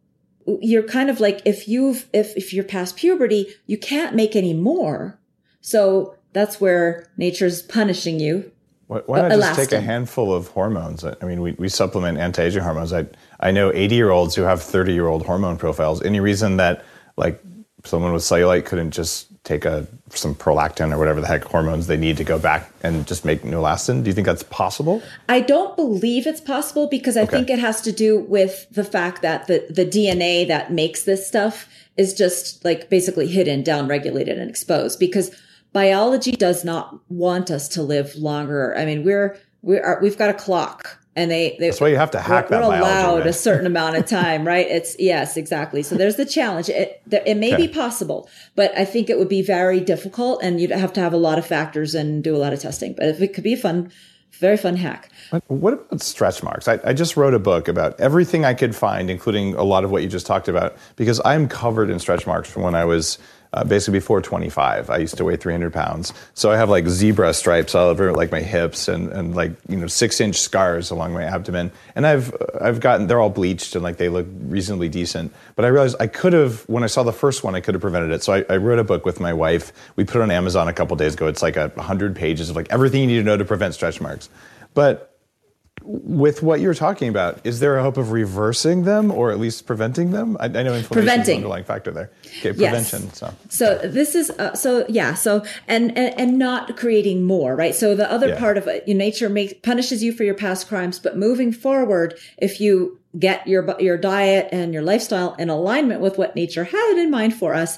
you're kind of like if you've if if you're past puberty, you can't make any more. So that's where nature's punishing you why, why not just take a handful of hormones? I mean, we, we supplement anti-aging hormones. I, I know 80 year olds who have 30 year old hormone profiles. Any reason that like someone with cellulite couldn't just take a some prolactin or whatever the heck hormones they need to go back and just make new elastin? Do you think that's possible? I don't believe it's possible because I okay. think it has to do with the fact that the the DNA that makes this stuff is just like basically hidden, downregulated, and exposed because biology does not want us to live longer. I mean, we're we're we've got a clock and they, they that's why you have to hack we're, that. We're allowed a certain amount of time, right? It's yes, exactly. So there's the challenge. It it may okay. be possible, but I think it would be very difficult, and you'd have to have a lot of factors and do a lot of testing. But if it could be a fun, very fun hack. What about stretch marks? I, I just wrote a book about everything I could find, including a lot of what you just talked about, because I'm covered in stretch marks from when I was uh, basically before 25 i used to weigh 300 pounds. So i have like zebra stripes all over like my hips and, and like you know six inch scars along my abdomen. And i've i've gotten they're all bleached and like they look reasonably decent. But i realized i could have when i saw the first one i could have prevented it. So I, I wrote a book with my wife. We put it on amazon a couple days ago. It's like a 100 pages of like everything you need to know to prevent stretch marks. But with what you're talking about, is there a hope of reversing them or at least preventing them? I, I know inflammation preventing. is an underlying factor there. Okay, prevention. Yes. So, so this is uh, so yeah. So and, and and not creating more, right? So the other yeah. part of it, nature makes punishes you for your past crimes, but moving forward, if you get your your diet and your lifestyle in alignment with what nature had in mind for us,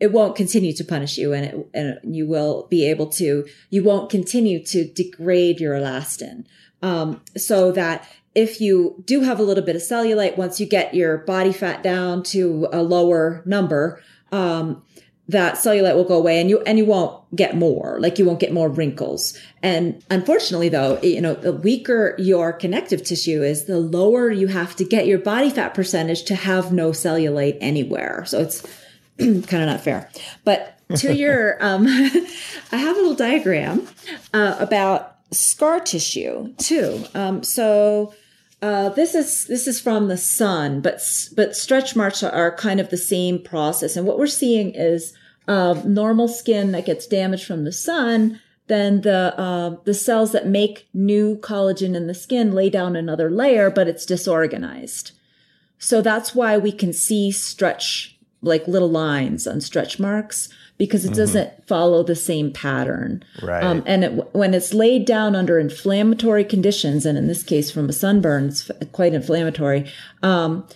it won't continue to punish you and, it, and you will be able to, you won't continue to degrade your elastin. Um, so that if you do have a little bit of cellulite, once you get your body fat down to a lower number, um, that cellulite will go away and you and you won't get more like you won't get more wrinkles. And unfortunately though you know the weaker your connective tissue is the lower you have to get your body fat percentage to have no cellulite anywhere. So it's kind of not fair. But to your um i have a little diagram uh, about scar tissue too. Um, so uh, this is this is from the sun, but but stretch marks are, kind of the same process. And what we're seeing is uh, normal skin that gets damaged from the sun. Then the uh, the cells that make new collagen in the skin lay down another layer, but it's disorganized. So that's why we can see stretch like little lines on stretch marks because it mm-hmm. doesn't follow the same pattern. Right. Um, and it, when it's laid down under inflammatory conditions, and in this case from a sunburn, it's quite inflammatory. Um,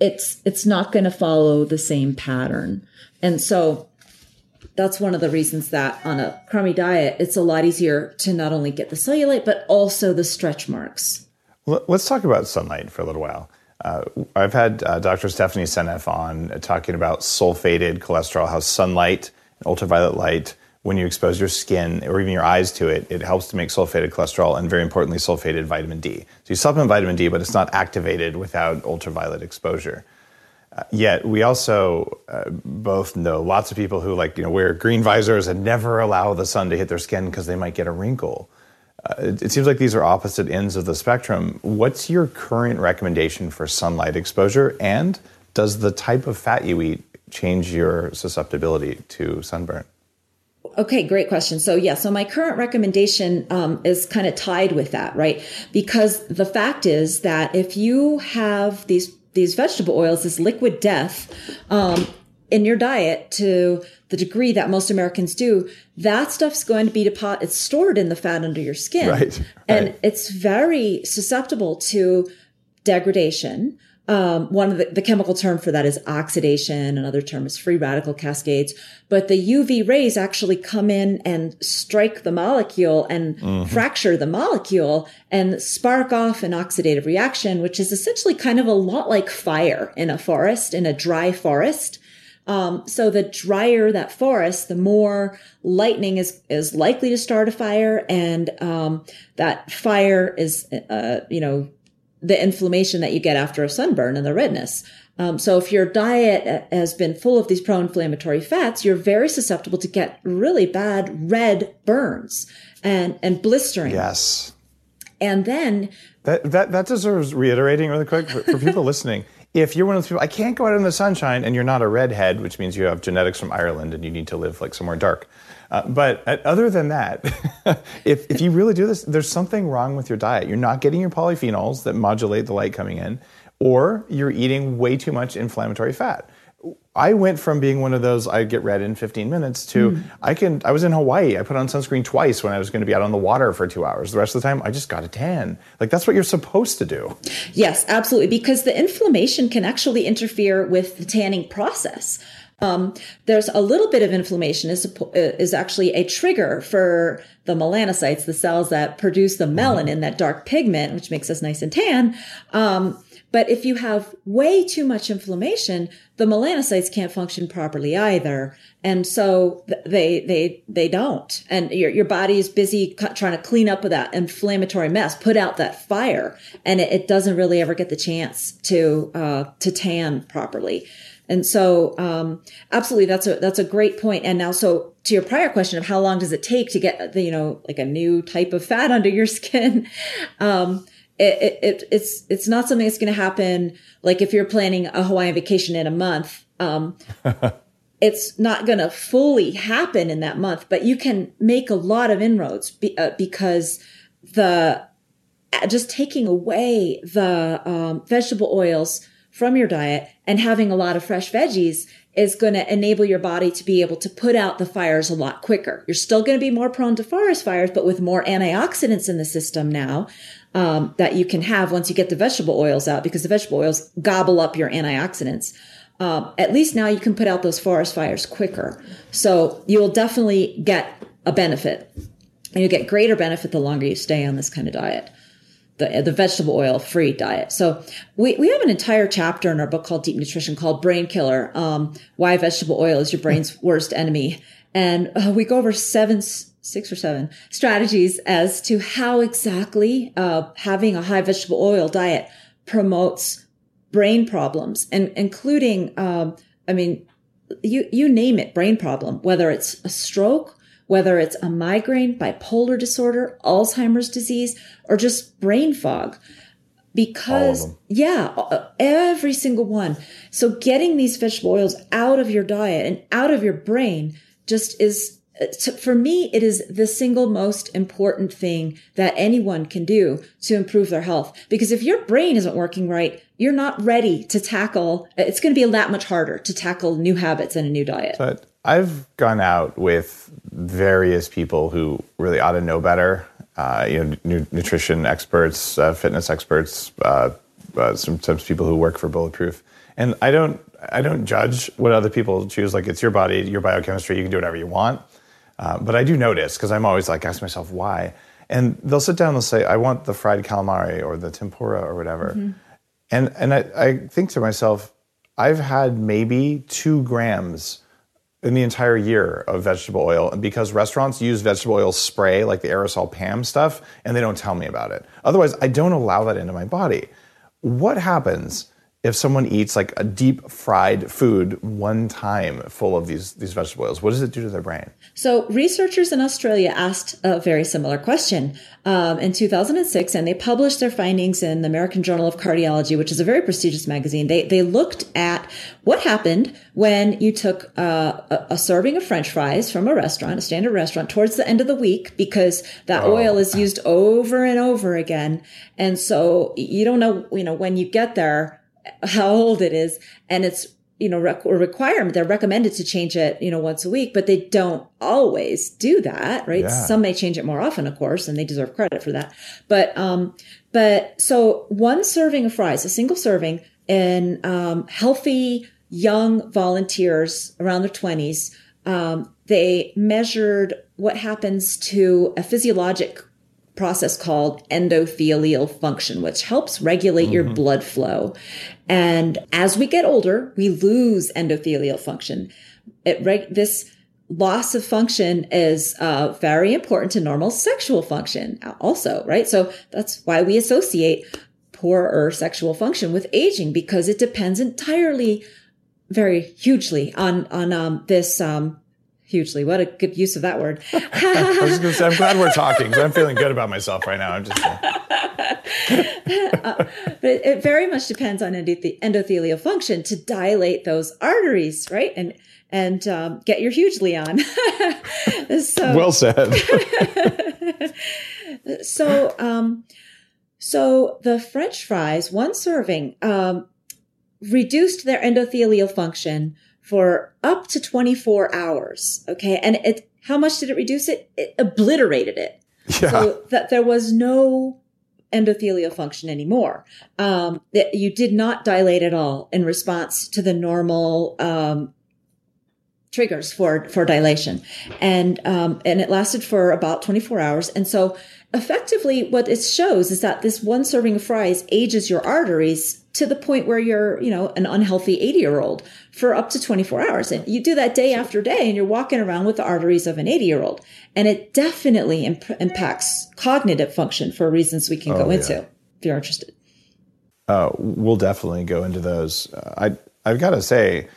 it's it's not going to follow the same pattern, and so that's one of the reasons that on a crummy diet, it's a lot easier to not only get the cellulite but also the stretch marks. Let's talk about sunlight for a little while. Uh, I've had uh, Dr. Stephanie Seneff on uh, talking about sulfated cholesterol, how sunlight and ultraviolet light, when you expose your skin or even your eyes to it, it helps to make sulfated cholesterol and very importantly, sulfated vitamin D. So you supplement vitamin D, but it's not activated without ultraviolet exposure. Uh, yet we also uh, both know lots of people who like you know wear green visors and never allow the sun to hit their skin because they might get a wrinkle. Uh, it, it, seems like these are opposite ends of the spectrum. What's your current recommendation for sunlight exposure, and does the type of fat you eat change your susceptibility to sunburn? Okay, great question. So yeah, so my current recommendation um, is kind of tied with that, right? Because the fact is that if you have these these vegetable oils, this liquid death, um, in your diet to the degree that most Americans do, that stuff's going to be deposited, it's stored in the fat under your skin. Right, right. And it's very susceptible to degradation. Um, one of the, the, chemical term for that is oxidation. Another term is free radical cascades. But the UV rays actually come in and strike the molecule and mm-hmm. fracture the molecule and spark off an oxidative reaction, which is essentially kind of a lot like fire in a forest, in a dry forest. Um, so the drier that forest, the more lightning is is likely to start a fire, and um, that fire is, uh, you know, the inflammation that you get after a sunburn and the redness. Um, so if your diet has been full of these pro-inflammatory fats, you're very susceptible to get really bad red burns and and blistering. Yes. And then that that that deserves reiterating really quick for, for people listening. If you're one of those people, I can't go out in the sunshine, and you're not a redhead, which means you have genetics from Ireland and you need to live like somewhere dark. Uh, but uh, other than that, if, if you really do this, there's something wrong with your diet. You're not getting your polyphenols that modulate the light coming in, or you're eating way too much inflammatory fat. I went from being one of those I get red in 15 minutes to mm. I can I was in Hawaii. I put on sunscreen twice when I was going to be out on the water for 2 hours. The rest of the time I just got a tan. Like that's what you're supposed to do. Yes, absolutely because the inflammation can actually interfere with the tanning process. Um, there's a little bit of inflammation is, is actually a trigger for the melanocytes, the cells that produce the melanin, mm-hmm. that dark pigment, which makes us nice and tan. Um, but if you have way too much inflammation, the melanocytes can't function properly either. And so they, they, they don't. And your, your body is busy trying to clean up that inflammatory mess, put out that fire. And it, it doesn't really ever get the chance to, uh, to tan properly. And so, um, absolutely, that's a that's a great point. And now, so to your prior question of how long does it take to get the you know like a new type of fat under your skin, um, it, it, it's it's not something that's going to happen like if you're planning a Hawaiian vacation in a month. Um, it's not going to fully happen in that month, but you can make a lot of inroads be, uh, because the just taking away the um, vegetable oils from your diet and having a lot of fresh veggies is going to enable your body to be able to put out the fires a lot quicker. You're still going to be more prone to forest fires, but with more antioxidants in the system now um, that you can have once you get the vegetable oils out, because the vegetable oils gobble up your antioxidants. Um, at least now you can put out those forest fires quicker. So you will definitely get a benefit, and you get greater benefit the longer you stay on this kind of diet the, the vegetable oil free diet. So we, we have an entire chapter in our book called Deep Nutrition called Brain Killer, um, why vegetable oil is your brain's worst enemy. And uh, we go over seven, six or seven strategies as to how exactly, uh, having a high vegetable oil diet promotes brain problems and including, um, I mean, you, you name it, brain problem, whether it's a stroke, whether it's a migraine, bipolar disorder, Alzheimer's disease, or just brain fog. Because, yeah, every single one. So getting these vegetable oils out of your diet and out of your brain just is, for me, it is the single most important thing that anyone can do to improve their health. Because if your brain isn't working right, you're not ready to tackle, it's going to be lot much harder to tackle new habits and a new diet. But I've gone out with various people who really ought to know better. Uh, you know, nu- nutrition experts, uh, fitness experts, uh, uh, sometimes people who work for Bulletproof. And I don't, I don't judge what other people choose. Like it's your body, your biochemistry. You can do whatever you want. Uh, but I do notice because I'm always like, ask myself why. And they'll sit down and they'll say, I want the fried calamari or the tempura or whatever. Mm-hmm. And and I, I think to myself, I've had maybe two grams in the entire year of vegetable oil and because restaurants use vegetable oil spray like the aerosol PAM stuff and they don't tell me about it. Otherwise, I don't allow that into my body. What happens if someone eats like a deep fried food one time full of these these vegetable oils, what does it do to their brain? So researchers in Australia asked a very similar question um, in 2006, and they published their findings in the American Journal of Cardiology, which is a very prestigious magazine. They they looked at what happened when you took uh, a, a, serving of French fries from a restaurant, a standard restaurant, towards the end of the week because that oh. oil is used over and over again, and so you don't know you know when you get there how old it is and it's you know rec- a requirement they're recommended to change it you know once a week but they don't always do that right yeah. some may change it more often of course and they deserve credit for that but um but so one serving of fries a single serving in um, healthy young volunteers around their 20s um, they measured what happens to a physiologic process called endothelial function, which helps regulate mm-hmm. your blood flow. And as we get older, we lose endothelial function. It reg- this loss of function is uh, very important to normal sexual function also, right? So that's why we associate poorer sexual function with aging because it depends entirely very hugely on on um, this um, hugely. What a good use of that word. I was going to say, I'm glad we're talking because I'm feeling good about myself right now. I'm just. uh, but it very much depends on endothelial function to dilate those arteries, right? And and um, get your hugely on. so, well said. so, um, so the French fries, one serving, um, reduced their endothelial function for up to 24 hours. Okay. And it, how much did it reduce it? It obliterated it. Yeah. So that there was no endothelial function anymore. Um, that you did not dilate at all in response to the normal, um, triggers for, for dilation. And, um, and it lasted for about 24 hours. And so effectively what it shows is that this one serving of fries ages your arteries to the point where you're, you know, an unhealthy 80 year old for up to 24 hours. And you do that day after day and you're walking around with the arteries of an 80 year old. And it definitely imp- impacts cognitive function for reasons we can oh, go yeah. into if you're interested. Uh, we'll definitely go into those. Uh, I, I've got to say,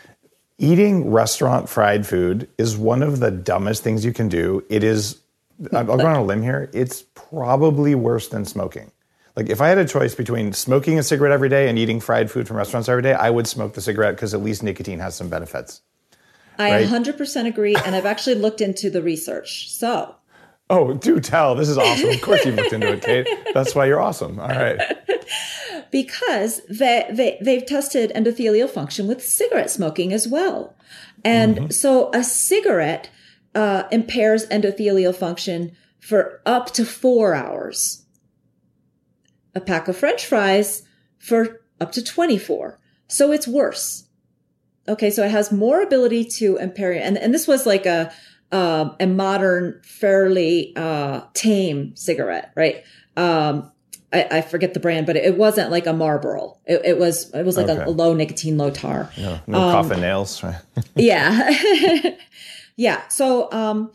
eating restaurant fried food is one of the dumbest things you can do. It is, I'll go on a limb here, it's probably worse than smoking. Like if I had a choice between smoking a cigarette every day and eating fried food from restaurants every day, I would smoke the cigarette because at least nicotine has some benefits. I right? 100% agree, and I've actually looked into the research. So. Oh, do tell. This is awesome. Of course you've looked into it, Cate. That's why you're awesome. All right. because they, they, they've tested endothelial function with cigarette smoking as well. And mm-hmm. so a cigarette uh, impairs endothelial function for up to four hours a pack of french fries for up to 24. So it's worse. Okay. So it has more ability to impair, and, and this was like a, um, a modern, fairly, uh, tame cigarette, right? Um, I, I, forget the brand, but it wasn't like a Marlboro. It, it was, it was like okay. a, a, low nicotine, low tar. No, no um, coffin nails, right? yeah. yeah. So, um,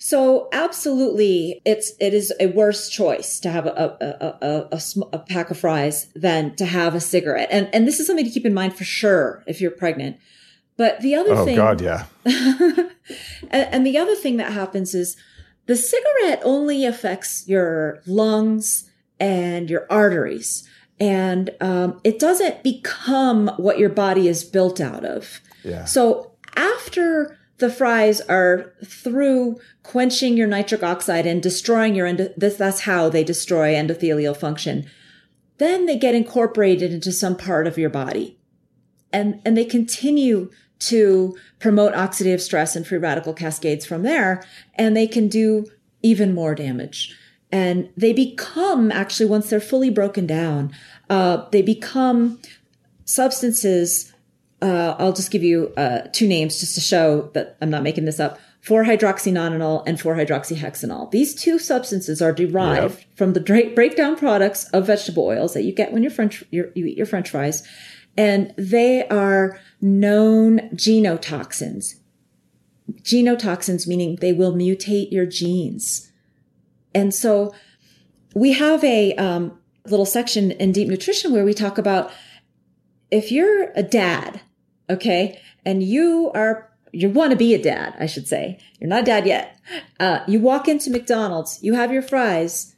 so absolutely, it's it is a worse choice to have a a, a, a, a, pack of fries than to have a cigarette, and and this is something to keep in mind for sure if you're pregnant. But the other oh, thing, oh God, yeah, and, and the other thing that happens is the cigarette only affects your lungs and your arteries, and um, it doesn't become what your body is built out of. Yeah. So after the fries are through quenching your nitric oxide and destroying your this, that's how they destroy endothelial function. Then they get incorporated into some part of your body. And, and they continue to promote oxidative stress and free radical cascades from there. And they can do even more damage. And they become actually, once they're fully broken down, uh, they become substances uh, I'll just give you uh, two names just to show that I'm not making this up. 4-hydroxynonenal and 4-hydroxyhexenal. These two substances are derived yep. from the breakdown products of vegetable oils that you get when you're French, you eat your French fries, and they are known genotoxins. Genotoxins meaning they will mutate your genes, and so we have a um, little section in Deep Nutrition where we talk about if you're a dad Okay. And you are, you want to be a dad, I should say. You're not a dad yet. Uh, you walk into McDonald's, you have your fries,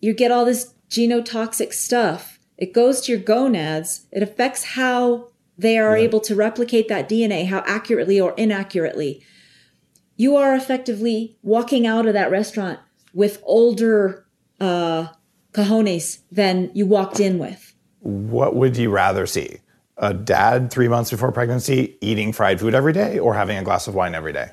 you get all this genotoxic stuff. It goes to your gonads. It affects how they are yeah. able to replicate that DNA, how accurately or inaccurately. You are effectively walking out of that restaurant with older, uh, cojones than you walked in with. What would you rather see? A dad three months before pregnancy eating fried food every day or having a glass of wine every day?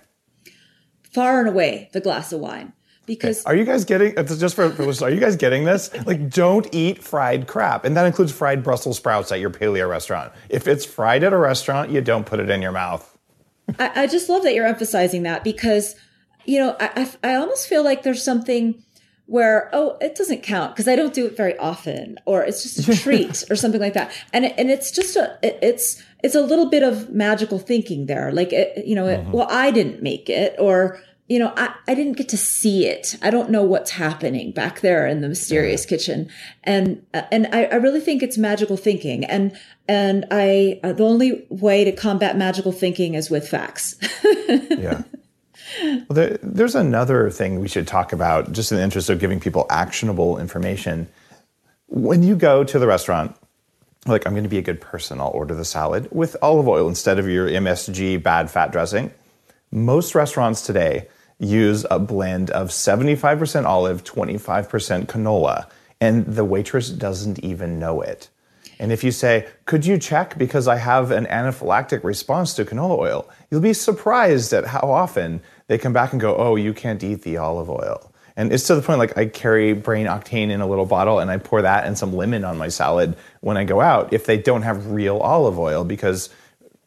Far and away the glass of wine. Because okay. are you guys getting just for, for are you guys getting this? Like don't eat fried crap. And that includes fried Brussels sprouts at your paleo restaurant. If it's fried at a restaurant, you don't put it in your mouth. I, I just love that you're emphasizing that because, you know, I, I, I almost feel like there's something where oh it doesn't count because I don't do it very often or it's just a treat or something like that. And and it's just a it, it's it's a little bit of magical thinking there. Like it, you know it, mm-hmm. well I didn't make it or you know I, I didn't get to see it. I don't know what's happening back there in the mysterious kitchen. And and I, I really think it's magical thinking. And and I uh, the only way to combat magical thinking is with facts. Yeah well, there, there's another thing we should talk about, just in the interest of giving people actionable information. When you go to the restaurant, like, I'm going to be a good person, I'll order the salad with olive oil instead of your MSG bad fat dressing. Most restaurants today use a blend of 75% olive, 25% canola, and the waitress doesn't even know it. And if you say, Could you check because I have an anaphylactic response to canola oil? You'll be surprised at how often they come back and go, Oh, you can't eat the olive oil. And it's to the point like I carry brain octane in a little bottle and I pour that and some lemon on my salad when I go out if they don't have real olive oil because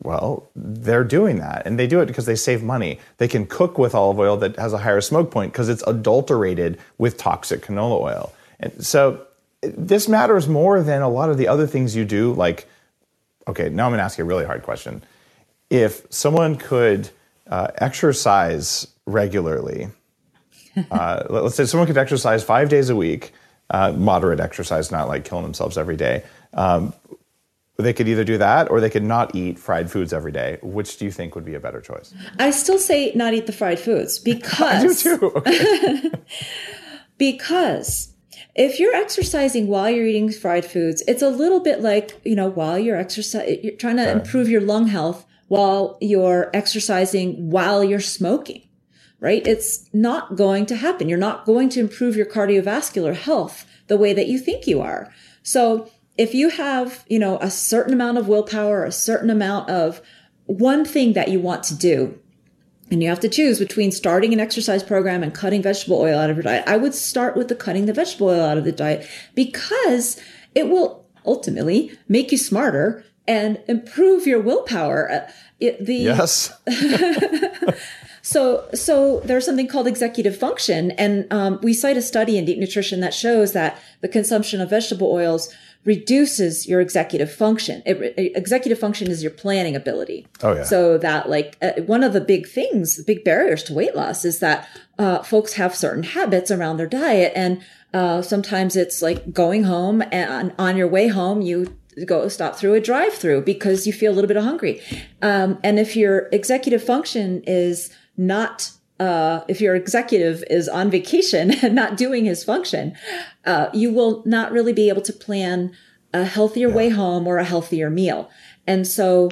well, they're doing that and they do it because they save money. They can cook with olive oil that has a higher smoke point because it's adulterated with toxic canola oil. And so this matters more than a lot of the other things you do like okay, now I'm going to ask you a really hard question. If someone could uh, exercise regularly uh, let's say someone could exercise five days a week, uh, moderate exercise, not like killing themselves every day. Um, they could either do that or they could not eat fried foods every day. Which do you think would be a better choice? I still say not eat the fried foods because I do too. Okay. because if you're exercising while you're eating fried foods, it's a little bit like, you know, while you're exercising, you're trying to improve your lung health while you're exercising while you're smoking right? It's not going to happen. You're not going to improve your cardiovascular health the way that you think you are. So if you have, you know, a certain amount of willpower, a certain amount of one thing that you want to do, and you have to choose between starting an exercise program and cutting vegetable oil out of your diet, I would start with the cutting the vegetable oil out of the diet because it will ultimately make you smarter and improve your willpower. Uh, it, the yes. So, so there's something called executive function, and um, we cite a study in Deep Nutrition that shows that the consumption of vegetable oils reduces your executive function. It, executive function is your planning ability. Oh yeah. So that like uh, one of the big things, the big barriers to weight loss is that uh, folks have certain habits around their diet, and uh, sometimes it's like going home and on your way home you go stop through a drive through because you feel a little bit hungry. Um, and if your executive function is not uh, if your executive is on vacation and not doing his function, uh, you will not really be able to plan a healthier yeah. way home or a healthier meal. And so,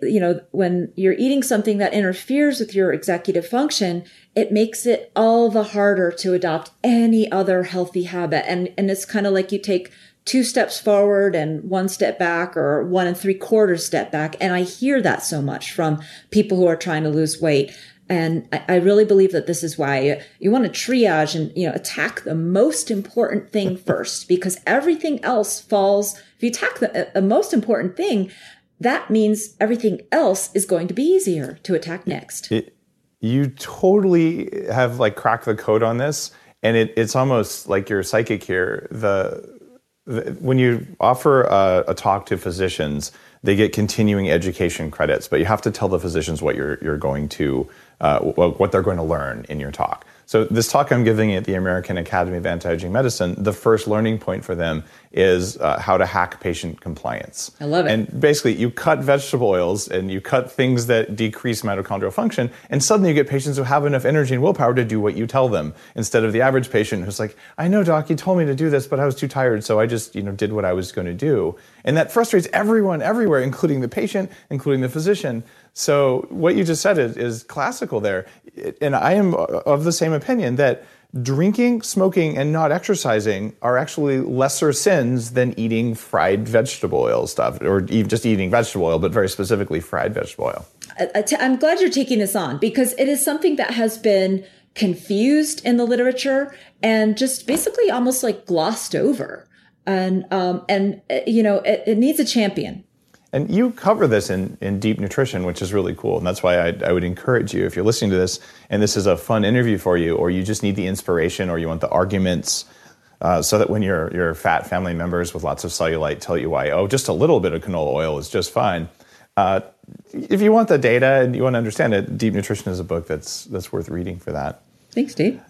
you know, when you're eating something that interferes with your executive function, it makes it all the harder to adopt any other healthy habit. And, and it's kind of like you take two steps forward and one step back or one and three quarters step back. And I hear that so much from people who are trying to lose weight. And I, I really believe that this is why you, you want to triage and, you know, attack the most important thing first, because everything else falls. If you attack the, uh, the most important thing, that means everything else is going to be easier to attack next. It, you totally have like cracked the code on this. And it, it's almost like you're psychic here. The, the when you offer a, a talk to physicians, they get continuing education credits, but you have to tell the physicians what you're, you're going to uh, what they're going to learn in your talk. So this talk I'm giving at the American Academy of Anti-Aging Medicine, the first learning point for them is uh, how to hack patient compliance. I love it. And basically, you cut vegetable oils and you cut things that decrease mitochondrial function, and suddenly you get patients who have enough energy and willpower to do what you tell them, instead of the average patient who's like, "I know, doc, you told me to do this, but I was too tired, so I just, you know, did what I was going to do." And that frustrates everyone everywhere, including the patient, including the physician. So what you just said is, is classical there. And I am of the same opinion that drinking, smoking, and not exercising are actually lesser sins than eating fried vegetable oil stuff, or even just eating vegetable oil, but very specifically fried vegetable oil. I'm glad you're taking this on because it is something that has been confused in the literature and just basically almost like glossed over. And um, and uh, you know it, it needs a champion and you cover this in, in deep nutrition, which is really cool. And that's why I, I would encourage you, if you're listening to this and this is a fun interview for you, or you just need the inspiration or you want the arguments, uh, so that when your, your fat family members with lots of cellulite tell you why, oh, just a little bit of canola oil is just fine. Uh, if you want the data and you want to understand it, Deep Nutrition is a book that's, that's worth reading for that. Thanks, Dave.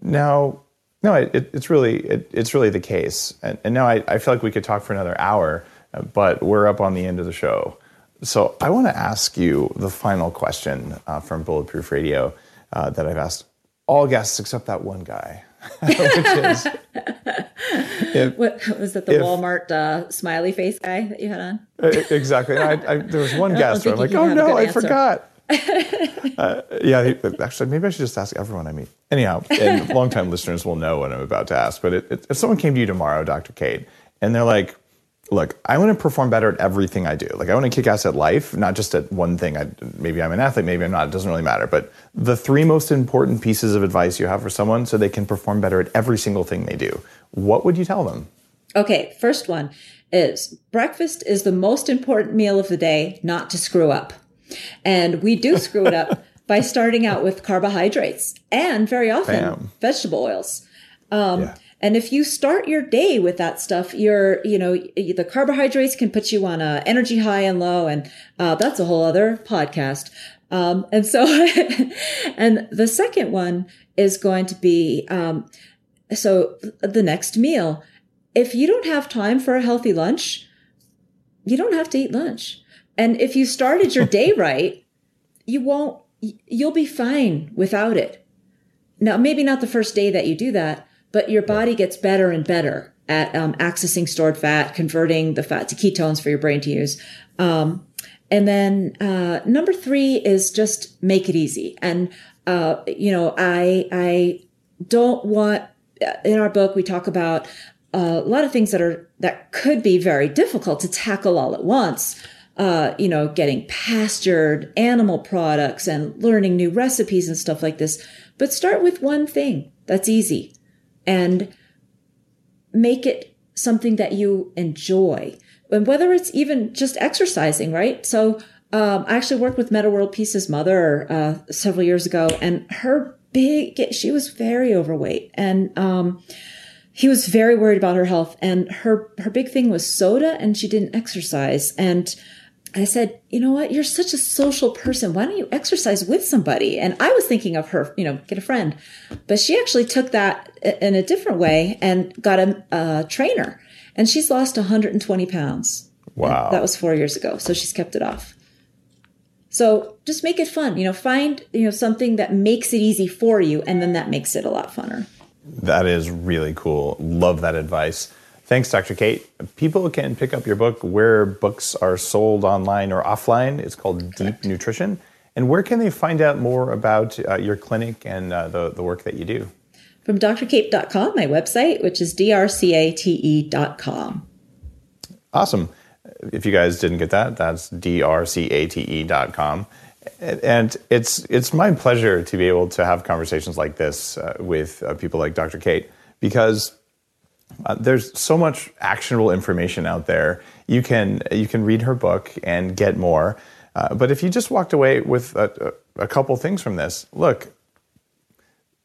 Now, no, it, it, it's really it, it's really the case, and, and now I, I feel like we could talk for another hour but we're up on the end of the show. So I want to ask you the final question uh, from Bulletproof Radio uh, that I've asked all guests except that one guy, which is. If, what, was that the if, Walmart uh, smiley face guy that you had on? exactly. I, I, there was one guest where I'm like, oh no, I answer. forgot. Uh, yeah, actually, maybe I should just ask everyone I meet. Anyhow, and longtime listeners will know what I'm about to ask. But it, it, if someone came to you tomorrow, Dr. Cate, and they're like, look, I want to perform better at everything I do. Like I want to kick ass at life, not just at one thing. I, maybe I'm an athlete, maybe I'm not. It doesn't really matter. But the three most important pieces of advice you have for someone so they can perform better at every single thing they do. What would you tell them? Okay, first one is breakfast is the most important meal of the day, not to screw up. And we do screw it up by starting out with carbohydrates and very often Bam. vegetable oils. Um, yeah. And if you start your day with that stuff, you're, you know, the carbohydrates can put you on a energy high and low. And, uh, that's a whole other podcast. Um, and so, and the second one is going to be, um, so the next meal, if you don't have time for a healthy lunch, you don't have to eat lunch. And if you started your day right, you won't, you'll be fine without it. Now, maybe not the first day that you do that, but your body gets better and better at um, accessing stored fat, converting the fat to ketones for your brain to use. Um, and then uh, number three is just make it easy. And uh, you know, I I don't want in our book we talk about a lot of things that are that could be very difficult to tackle all at once. Uh, you know, getting pastured animal products and learning new recipes and stuff like this. But start with one thing that's easy and make it something that you enjoy. And whether it's even just exercising, right? So, um, I actually worked with Metta World Peace's mother, uh, several years ago and her big, she was very overweight and, um, he was very worried about her health and her, her big thing was soda and she didn't exercise. And, I said, you know what? You're such a social person. Why don't you exercise with somebody? And I was thinking of her, you know, get a friend, but she actually took that in a different way and got a, a trainer and she's lost 120 pounds. Wow. And that was four years ago. So she's kept it off. So just make it fun, you know, find, you know, something that makes it easy for you. And then that makes it a lot funner. That is really cool. Love that advice. Thanks, Dr. Cate. People can pick up your book where books are sold online or offline. It's called Deep Nutrition. And where can they find out more about uh, your clinic and uh, the, the work that you do? From drcate.com, my website, which is drcate.com. Awesome. If you guys didn't get that, that's drcate.com. And it's it's my pleasure to be able to have conversations like this uh, with uh, people like Dr. Cate because uh, there's so much actionable information out there. You can you can read her book and get more. Uh, but if you just walked away with a, a, couple things from this, look,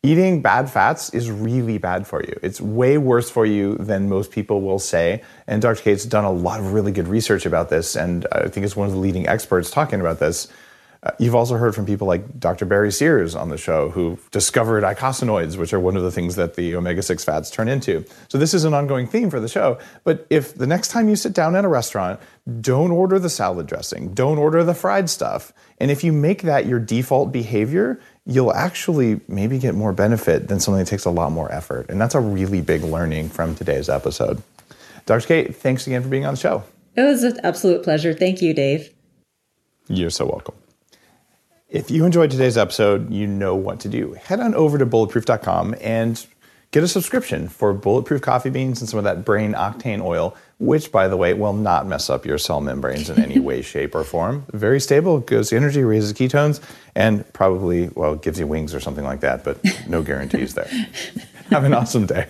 eating bad fats is really bad for you. It's way worse for you than most people will say. And Dr. Cate's done a lot of really good research about this, and I think it's one of the leading experts talking about this. Uh, you've also heard from people like Dr. Barry Sears on the show who discovered eicosanoids, which are one of the things that the omega 6 fats turn into. So, this is an ongoing theme for the show. But if the next time you sit down at a restaurant, don't order the salad dressing, don't order the fried stuff. And if you make that your default behavior, you'll actually maybe get more benefit than something that takes a lot more effort. And that's a really big learning from today's episode. Dr. Cate, thanks again for being on the show. It was an absolute pleasure. Thank you, Dave. You're so welcome. If you enjoyed today's episode, you know what to do. Head on over to bulletproof.com and get a subscription for bulletproof coffee beans and some of that brain octane oil, which, by the way, will not mess up your cell membranes in any way, shape, or form. Very stable, gives energy, raises ketones, and probably, well, gives you wings or something like that, but no guarantees there. Have an awesome day.